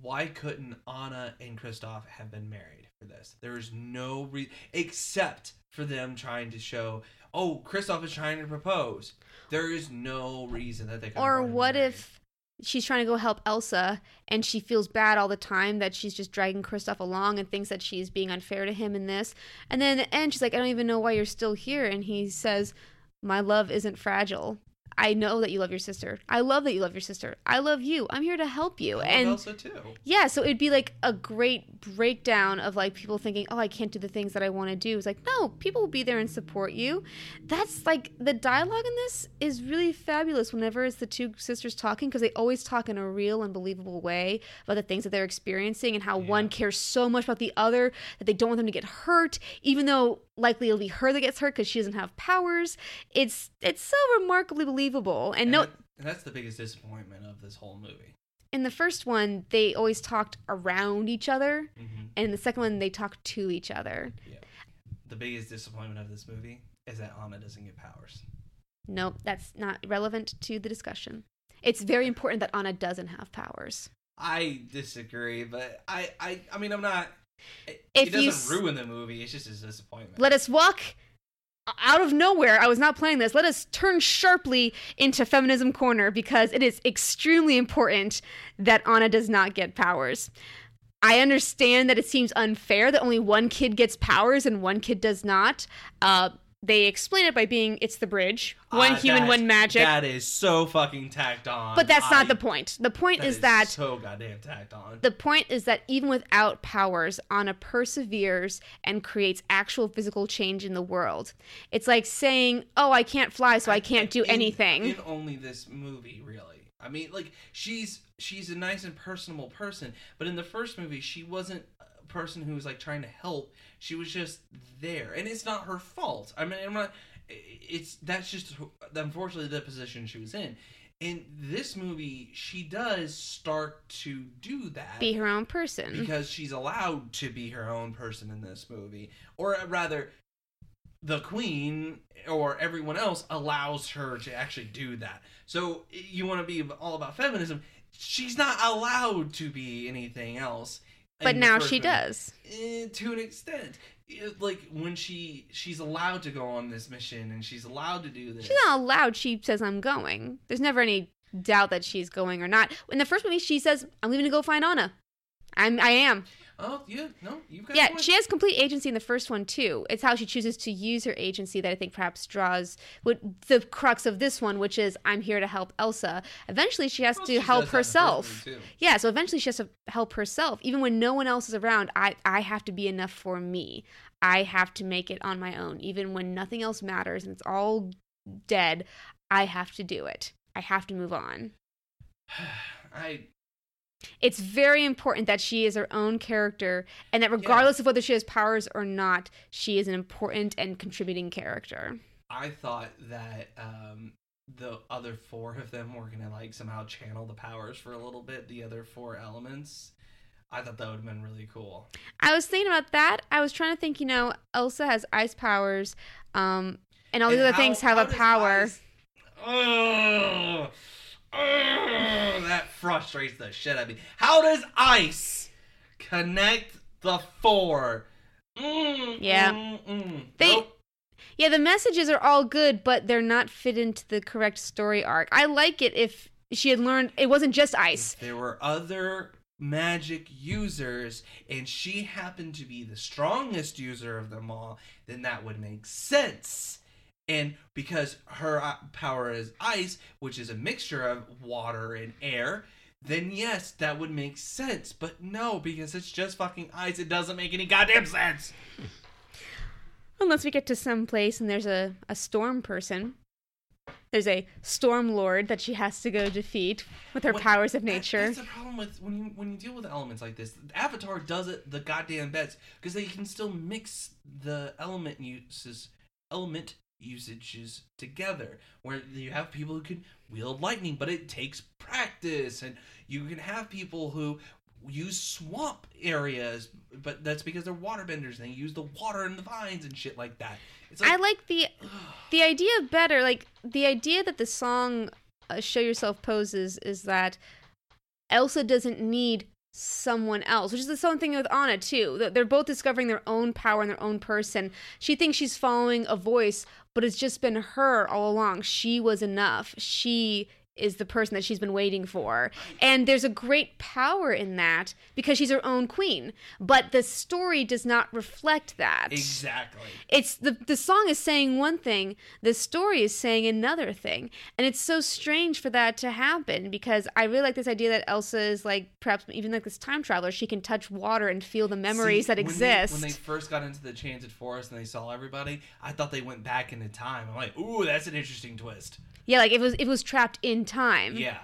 why couldn't Anna and Kristoff have been married for this? There is no reason except for them trying to show, oh, Kristoff is trying to propose. There is no reason that they could. Or what if she's trying to go help Elsa and she feels bad all the time that she's just dragging Kristoff along and thinks that she's being unfair to him in this. And then at the end she's like, I don't even know why you're still here and he says, My love isn't fragile. I know that you love your sister. I love that you love your sister. I love you. I'm here to help you. and Elsa too? Yeah, so it'd be like a great breakdown of like people thinking, "Oh, I can't do the things that I want to do." It's like, "No, people will be there and support you." That's like the dialogue in this is really fabulous whenever it's the two sisters talking because they always talk in a real and believable way about the things that they're experiencing and how one cares so much about the other that they don't want them to get hurt, even though likely it'll be her that gets hurt because she doesn't have powers. It's it's so remarkably believable. And, And, no that- that's the biggest disappointment of this whole movie. in the first one, they always talked around each other, hmm and in the second one, they talked to each other. Yeah. The biggest disappointment of this movie is that Anna doesn't get powers. Nope, that's not relevant to the discussion. It's very important that Anna doesn't have powers. I disagree, but I, I, I mean, I'm not. It, If it doesn't s- ruin the movie. It's just a disappointment. Let us walk out of nowhere. I was not planning this. Let us turn sharply into feminism corner because it is extremely important that Anna does not get powers. I understand that it seems unfair that only one kid gets powers and one kid does not. Uh, they explain it by being it's the bridge, one Uh, human, one magic. That is so fucking tacked on. but that's I- not the point. The point that is that so goddamn tacked on. the point is that even without powers, Anna perseveres and creates actual physical change in the world. It's like saying, "Oh, I can't fly, so I can't do In- anything." In only this movie, really. I mean, like she's she's a nice and personable person, but in the first movie, she wasn't person who was like trying to help. She was just there, and it's not her fault. I mean, I'm not. It's that's just unfortunately the position she was in. In this movie, she does start to do that Be her own person. because she's allowed to be her own person in this movie or uh, rather the queen or everyone else allows her to actually do that so you want to be all about feminism she's not allowed to be anything else but now she does. Eh, to an extent It- like when she she's allowed to go on this mission and she's allowed to do this She's not allowed. She says, I'm going. There's never any doubt that she's going or not. In the first movie, she says, I'm leaving to go find Anna. I'm, I am. Oh yeah no you got Yeah, she has complete agency in the first one, too. It's how she chooses to use her agency that I think perhaps draws what the crux of this one, which is, I'm here to help Elsa. Eventually, she has Well, to she help does that in the first herself. Yeah, so eventually she has to help herself. Even when no one else is around, I, I have to be enough for me. I have to make it on my own. Even when nothing else matters and it's all dead, I have to do it. I have to move on. i It's very important that she is her own character and that regardless of whether she has powers or not, she is an important and contributing character. I thought that um, the other four of them were gonna like somehow channel the powers for a little bit. The other four elements. I thought that would have been really cool. I was thinking about that. I was trying to think, you know, Elsa has ice powers, um, and all these And other how- things have a power. ice- Ugh. Ugh, that frustrates the shit out of me. How does ice connect the four? Mm, Yeah. mm, mm. They- Nope. Yeah, the messages are all good, but they're not fit into the correct story arc. I like it if she had learned it wasn't just ice. There were other magic users and she happened to be the strongest user of them all, then that would make sense. And because her uh, power is ice, which is a mixture of water and air, then yes, that would make sense. But no, because it's just fucking ice, it doesn't make any goddamn sense. Unless we get to some place and there's a, a storm person. There's a storm lord that she has to go defeat with her What- powers of that- nature. that's the problem with when you when you deal with elements like this. Avatar does it the goddamn best because they can still mix the element uses element usages together. Where you have people who can wield lightning, but it takes practice, and you can have people who use swamp areas, but that's because they're waterbenders and they use the water and the vines and shit like that. It's I like the the idea better. Like the idea that the song uh, "Show Yourself" poses is that Elsa doesn't need someone else, which is the same thing with Anna too. That They're both discovering their own power and their own person. She thinks she's following a voice, but it's just been her all along. She was enough. She is the person that she's been waiting for. And there's a great power in that because she's her own queen. But the story does not reflect that exactly. it's the the song is saying one thing the story is saying another thing and it's so strange for that to happen because i really like this idea that elsa is like perhaps even like this time traveler she can touch water and feel the memories See, that when they- exist when they first got into the Enchanted Forest and they saw everybody, I thought they went back into time. I'm like, ooh, that's an interesting twist. yeah like it was it was trapped in time Yeah,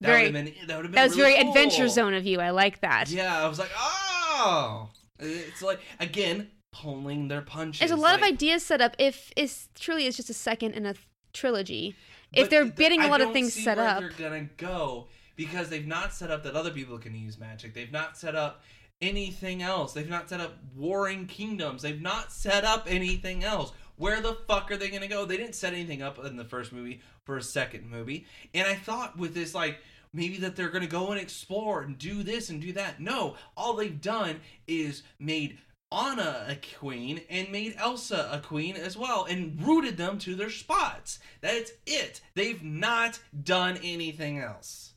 that Very- would have been that would have been that was really very cool. adventure zone of you i like that Yeah, I was like, oh, it's like again pulling their punches. there's a lot of ideas set up if it's truly is just a second in a th- trilogy if they're th- getting a lot of things see set where up They're gonna go because they've not set up that other people can use magic. They've not set up anything else. They've not set up warring kingdoms. They've not set up anything else. Where the fuck are they gonna go? They didn't set anything up in the first movie for a second movie. And I thought with this like maybe that they're gonna go and explore and do this and do that. No, all they've done is made Anna a queen and made Elsa a queen as well and rooted them to their spots. That's it. They've not done anything else.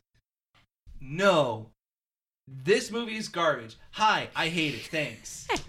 No. This movie is garbage. Hi, I hate it. Thanks.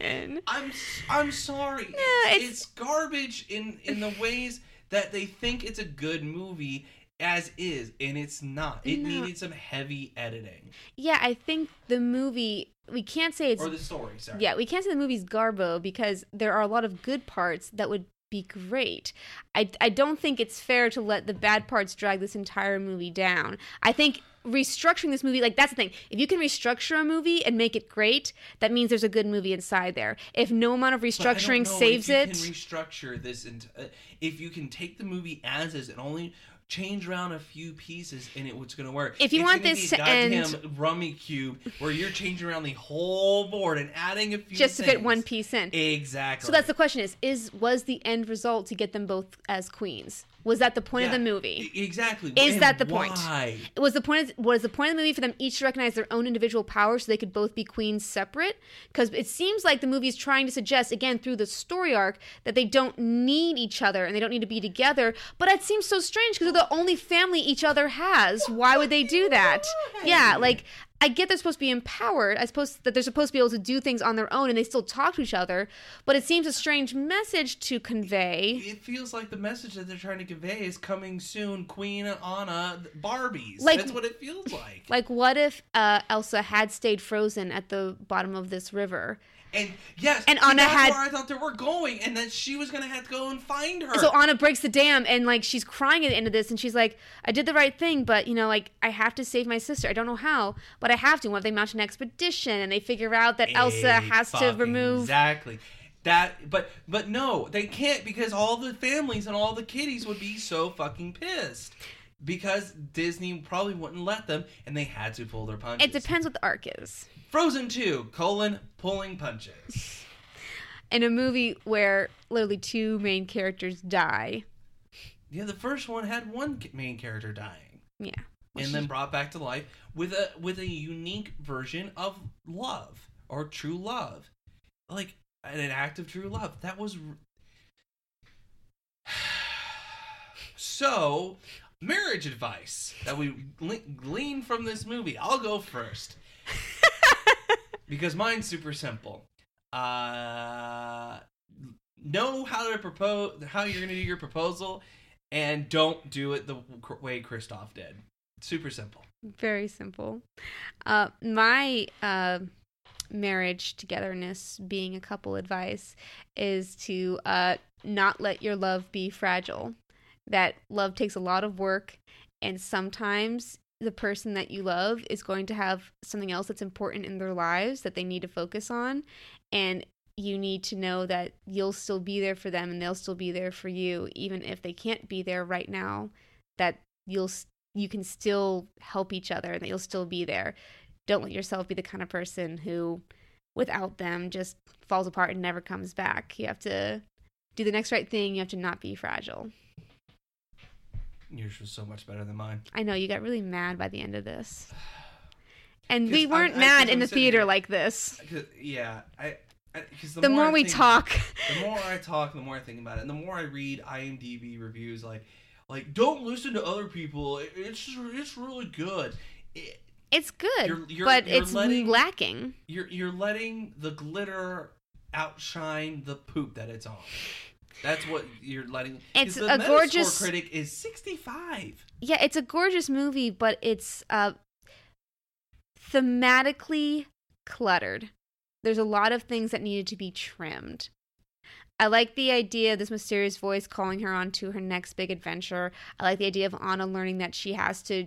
Aaron. I'm I'm sorry. It's, it's- it's garbage in in the ways that they think it's a good movie as is, and it's not. It No. needed some heavy editing Yeah, I think the movie we can't say it's or the story. Sorry. yeah, we can't say the movie's garbo because there are a lot of good parts that would be great. I I don't think it's fair to let the bad parts drag this entire movie down. I think restructuring this movie like that's the thing. If you can restructure a movie and make it great, that means there's a good movie inside there. If no amount of But I don't restructuring saves if you it, Can restructure this, and uh, if you can take the movie as is and only change around a few pieces, and it, it's going to work. If you It's want this to end- Rummikub where you're changing around the whole board and adding a few just to fit one piece in. Exactly. So that's the question: is is was the end result to get them both as queens? Was that the point of the movie? Exactly. Is And that the point? Why? was the point of, was the point of the movie for them each to recognize their own individual powers so they could both be queens separate because it seems like the movie is trying to suggest again through the story arc that they don't need each other and they don't need to be together but it seems so strange because they're the only family each other has why would they do that yeah like I get they're supposed to be empowered. I suppose that they're supposed to be able to do things on their own and they still talk to each other, but it seems a strange message to convey. It feels like the message that they're trying to convey is coming soon, Queen Anna Barbies. Like- That's what it feels like. Like, what if uh, Elsa had stayed frozen at the bottom of this river? And yes, And Anna that's had- where I thought they were going, and that she was gonna have to go and find her. So Anna breaks the dam and like she's crying at the end of this and she's like, I did the right thing, but you know, like I have to save my sister. I don't know how, but I have to. What if they mount an expedition and they figure out that Elsa has to remove exactly that, but but no, they can't because all the families and all the kiddies would be so fucking pissed because Disney probably wouldn't let them, and they had to pull their punches. It depends what the arc is. Frozen two colon pulling punches. In a movie where literally two main characters die. Yeah, the first one had one main character dying. Yeah. and then brought back to life with a with a unique version of love or true love like an act of true love that was so marriage advice that we gle- glean from this movie i'll go first because mine's super simple uh know how to propose how you're gonna do your proposal and don't do it the way Kristoff did. Super simple. Very simple. Uh, my uh, marriage togetherness being a couple advice is to uh, not let your love be fragile. That love takes a lot of work, and sometimes the person that you love is going to have something else that's important in their lives that they need to focus on. And you need to know that you'll still be there for them and they'll still be there for you, even if they can't be there right now. That you'll you can still help each other and that you'll still be there. Don't let yourself be the kind of person who, without them, just falls apart and never comes back. You have to do the next right thing. You have to not be fragile. Yours was so much better than mine. I know you got really mad by the end of this. and we weren't I- mad 'cause in I'm the theater here- like this. Yeah, I. Because the, The more I we think- talk, the more I talk, the more I think about it, and the more I read IMDb reviews, like, like don't listen to other people. It- It's it's really good. It, it's good, You're- you're- but you're it's letting- lacking. you're you're letting the glitter outshine the poop that it's on. That's what you're letting. It's the a Metascore gorgeous- critic is sixty five. Yeah, it's a gorgeous movie, but it's uh thematically cluttered. There's a lot of things that needed to be trimmed. I like the idea of this mysterious voice calling her on to her next big adventure. I like the idea of Anna learning that she has to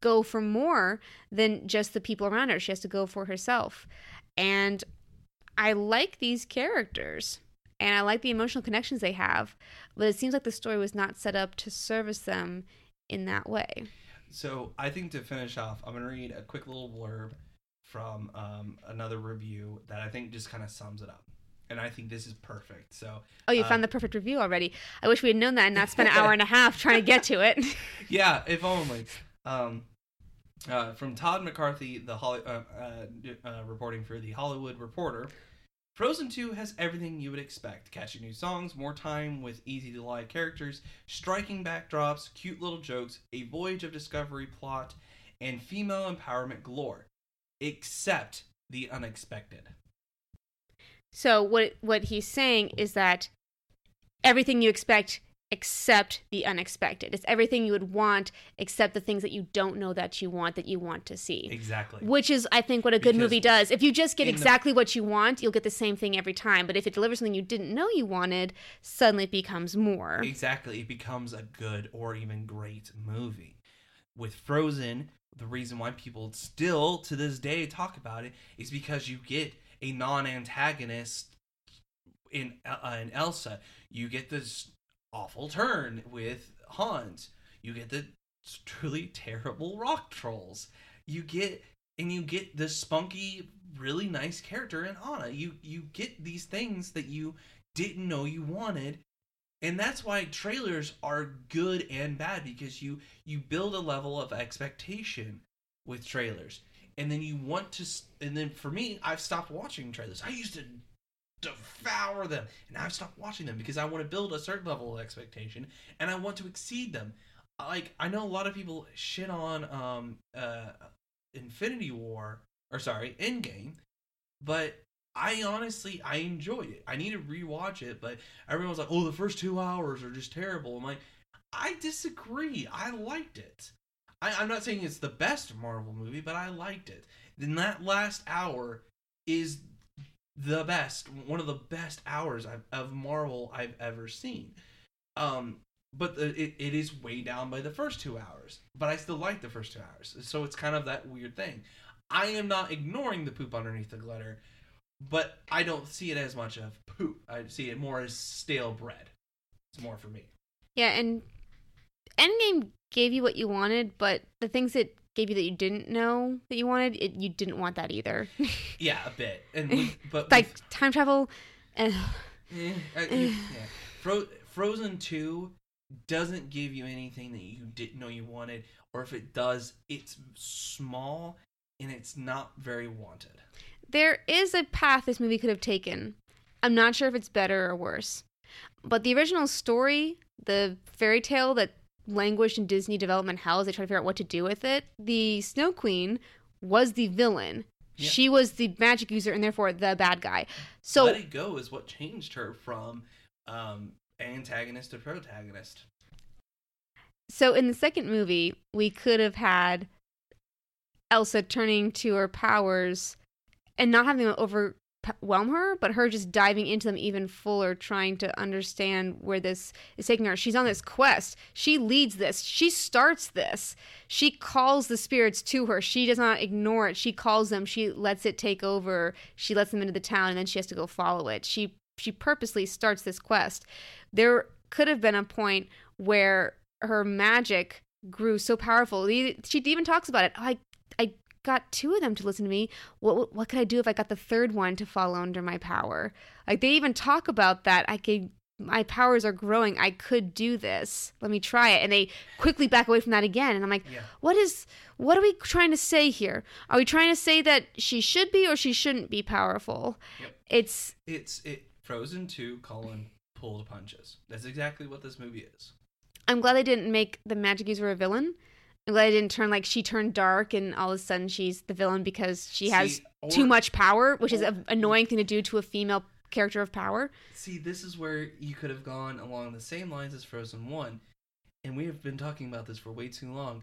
go for more than just the people around her. She has to go for herself. And I like these characters and I like the emotional connections they have, but it seems like the story was not set up to service them in that way. So I think to finish off, I'm gonna read a quick little blurb from um, another review that I think just kind of sums it up, and I think this is perfect. So Oh, you found the perfect review already. I wish we had known that and not spent an hour and a half trying to get to it. yeah, if only. Um, uh, from Todd McCarthy, the Holly, uh, uh, uh, reporting for the Hollywood Reporter. Frozen 2 has everything you would expect catchy new songs, more time with easy to like characters, striking backdrops, cute little jokes, a voyage of discovery plot, and female empowerment galore. except the unexpected. So what what he's saying is that everything you expect except the unexpected. It's everything you would want except the things that you don't know that you want that you want to see. Exactly. Which is I think what a good Because movie does. If you just get in the- exactly what you want, you'll get the same thing every time. But if it delivers something you didn't know you wanted, suddenly it becomes more. Exactly. It becomes a good or even great movie. With Frozen, the reason why people still to this day talk about it is because you get a non-antagonist in uh, in Elsa. You get this awful turn with Hans. You get the truly terrible rock trolls. You get and you get this spunky, really nice character in Anna. You you get these things that you didn't know you wanted and that's why trailers are good and bad because you you build a level of expectation with trailers and then you want to and then for me i've stopped watching trailers i used to devour them and i've stopped watching them because i want to build a certain level of expectation and i want to exceed them like i know a lot of people shit on um uh infinity war or sorry endgame but I honestly I enjoyed it. I need to rewatch it, but everyone's like, "Oh, the first two hours are just terrible." I'm like, I disagree. I liked it. I, I'm not saying it's the best Marvel movie, but I liked it. Then that last hour is the best, one of the best hours I've, of Marvel I've ever seen. Um, but the, it, it is way down by the first two hours. But I still like the first two hours, so it's kind of that weird thing. I am not ignoring the poop underneath the glitter, but I don't see it as much of poop. I see it more as stale bread. It's more for me. Yeah, and Endgame gave you what you wanted, but the things that gave you that you didn't know that you wanted, it, you didn't want that either. Yeah, a bit. And with, but like with- time travel. and Eh, uh, you- yeah. Fro- Frozen 2 doesn't give you anything that you didn't know you wanted, or if it does, it's small and it's not very wanted. there is a path this movie could have taken. I'm not sure if it's better or worse. But the original story, the fairy tale that languished in Disney development hell as they try to figure out what to do with it, the Snow Queen was the villain. Yeah. She was the magic user and therefore the bad guy. So Let It Go is what changed her from um, antagonist to protagonist. So in the second movie, we could have had Elsa turning to her powers and not having them overwhelm her, but her just diving into them even fuller, trying to understand where this is taking her. She's on this quest. She leads this. She starts this. She calls the spirits to her. She does not ignore it. She calls them. She lets it take over. She lets them into the town, and then she has to go follow it. She she purposely starts this quest. There could have been a point where her magic grew so powerful. She even talks about it. Oh, I I got two of them to listen to me. What what could I do if I got the third one to fall under my power? Like they even talk about that. I could my powers are growing. I could do this. Let me try it. And they quickly back away from that again. And I'm like, Yeah. what is what are we trying to say here? Are we trying to say that she should be or she shouldn't be powerful? Yep. It's It's it Frozen 2 Colin pulled punches. That's exactly what this movie is. I'm glad they didn't make the magic user a villain. I'm glad I didn't turn like she turned dark and all of a sudden she's the villain because she has See, or- too much power, which is an annoying thing to do to a female character of power. See, this is where you could have gone along the same lines as Frozen 1, and we have been talking about this for way too long.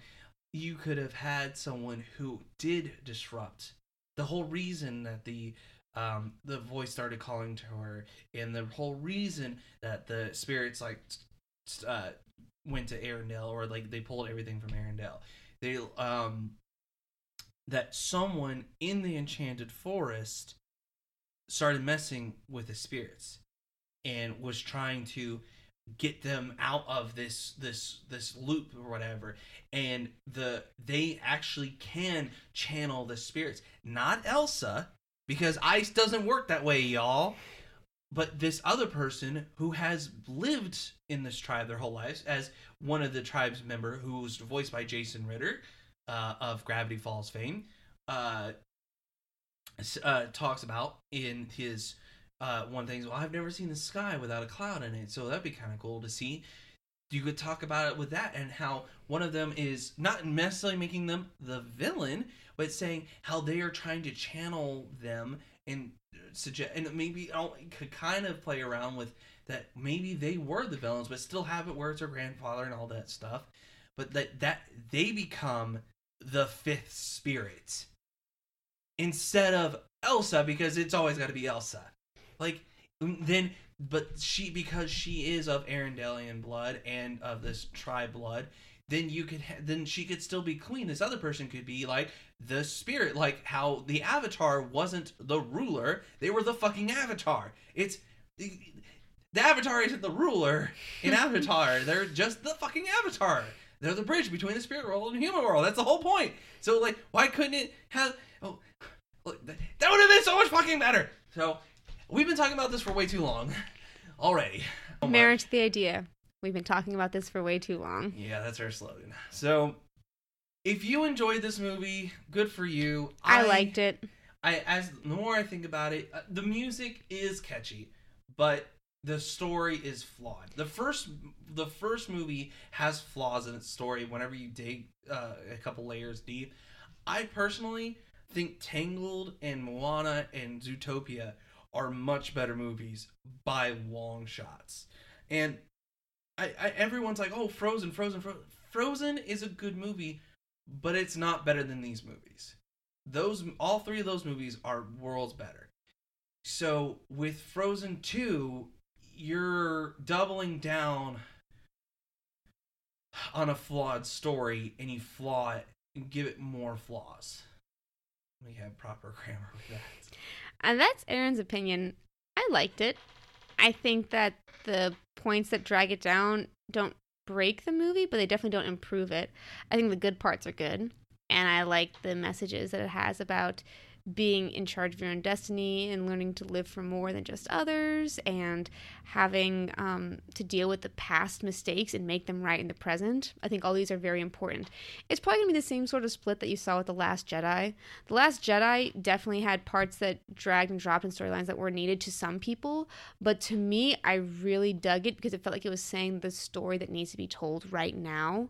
You could have had someone who did disrupt the whole reason that the um, the voice started calling to her, and the whole reason that the spirits like uh, went to Arendelle, or like they pulled everything from Arendelle. They um that someone in the Enchanted Forest started messing with the spirits and was trying to get them out of this this this loop or whatever. And the they actually can channel the spirits. Not elsa because ice doesn't work that way y'all but this other person who has lived in this tribe their whole lives as one of the tribe's member who was voiced by jason ritter uh, of gravity falls fame uh, uh, talks about in his uh, one thing. Well, I've never seen the sky without a cloud in it, so that'd be kind of cool to see. you could talk about it with that and how one of them is not necessarily making them the villain, but saying how they are trying to channel them and suggest and maybe oh, could kind of play around with that maybe they were the villains, but still have it where it's her grandfather and all that stuff. But that that they become the fifth spirit instead of Elsa because it's always got to be Elsa. Like then but she because she is of Arendelian blood and of this tribe blood, then you could ha- then she could still be queen. This other person could be like the spirit, like how the Avatar wasn't the ruler; they were the fucking Avatar. It's the, Avatar isn't the ruler in Avatar; they're just the fucking Avatar. They're the bridge between the spirit world and the human world. That's the whole point. So like, why couldn't it have? Oh, that would have been so much fucking better. So we've been talking about this for way too long already. Oh Marriage the idea. We've been talking about this for way too long. Yeah, that's our slogan. So, if you enjoyed this movie, good for you. I, I liked it. I as the more I think about it, uh, the music is catchy, but the story is flawed. The first the first movie has flaws in its story whenever you dig uh, a couple layers deep. I personally think Tangled and Moana and Zootopia are much better movies by long shots. And I, I everyone's like, "Oh, Frozen, Frozen, Frozen." Frozen is a good movie, but it's not better than these movies. Those all three of those movies are worlds better. So, with Frozen 2, you're doubling down on a flawed story and you flaw it and give it more flaws. We have proper grammar with that. And that's Aaron's opinion. I liked it. I think that the points that drag it down don't break the movie, but they definitely don't improve it. I think the good parts are good. And I like the messages that it has about being in charge of your own destiny and learning to live for more than just others and having um, to deal with the past mistakes and make them right in the present. I think all these are very important. It's probably going to be the same sort of split that you saw with The Last Jedi. The Last Jedi definitely had parts that dragged and dropped in storylines that were needed to some people, but to me, I really dug it because it felt like it was saying the story that needs to be told right now.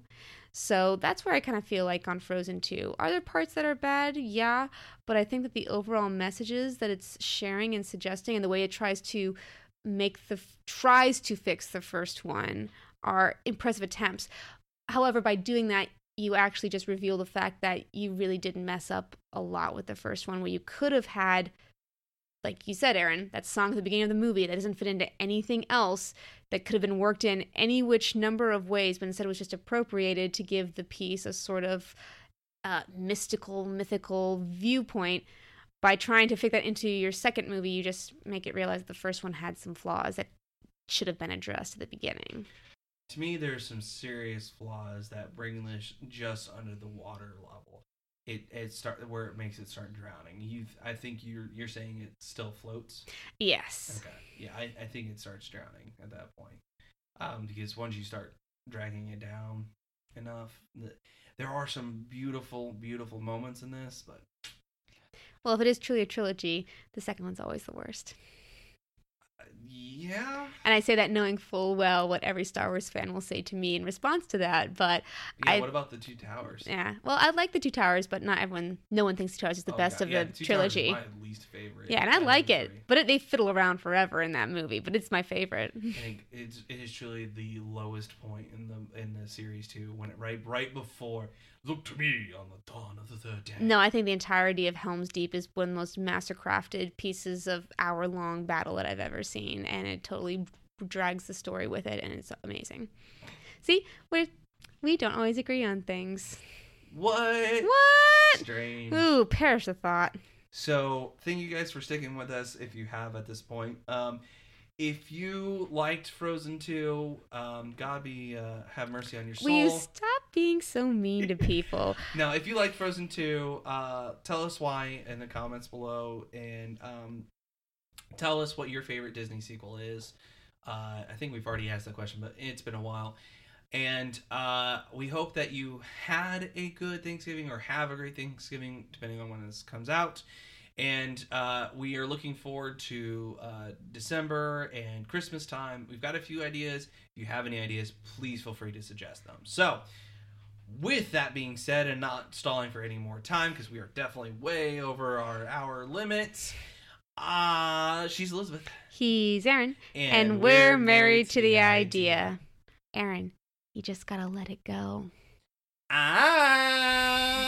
So that's where I kind of feel like on Frozen 2. Are there parts that are bad? Yeah. But I think that the overall messages that it's sharing and suggesting and the way it tries to make the tries to fix the first one are impressive attempts. However, by doing that, you actually just reveal the fact that you really didn't mess up a lot with the first one, where you could have had like you said, Aaron, that song at the beginning of the movie that doesn't fit into anything else that could have been worked in any which number of ways, but instead was just appropriated to give the piece a sort of uh, mystical, mythical viewpoint. By trying to fit that into your second movie, you just make it realize the first one had some flaws that should have been addressed at the beginning. To me, there's some serious flaws that bring this just under the water level it it start where it makes it start drowning. You, I think you're you're saying it still floats. Yes. Okay. Yeah, I, I think it starts drowning at that point. Um, because once you start dragging it down enough, the, there are some beautiful, beautiful moments in this, but. Well, if it is truly a trilogy, the second one's always the worst. Yeah. And I say that knowing full well what every Star Wars fan will say to me in response to that. But yeah, I, what about the Two Towers? Yeah. Well, I like the Two Towers, but not everyone. No one thinks Two Towers is the oh, best God. of yeah, the Two trilogy. my least favorite. Yeah, and I like it, but it, they fiddle around forever in that movie. But it's my favorite. I think it's it is truly the lowest point in the in the series too. When it right right before Look to me on the dawn of the third day. No, I think the entirety of Helm's Deep is one of the most mastercrafted pieces of hour long battle that I've ever seen, and it totally drags the story with it, and it's amazing. See, we we don't always agree on things. What? What? Strange. Ooh, perish the thought. So, thank you guys for sticking with us. If you have at this point, um, if you liked Frozen 2, um, God be uh, have mercy on your soul. Will you stop being so mean to people? now, if you liked Frozen 2, uh, tell us why in the comments below, and um, tell us what your favorite Disney sequel is. Uh, I think we've already asked that question, but it's been a while. And uh, we hope that you had a good Thanksgiving or have a great Thanksgiving, depending on when this comes out. And uh, we are looking forward to uh, December and Christmas time. We've got a few ideas. If you have any ideas, please feel free to suggest them. So, with that being said, and not stalling for any more time because we are definitely way over our hour limits, uh, she's Elizabeth. He's Aaron. And, we're, married to the idea. Aaron, you just gotta let it go. Ah!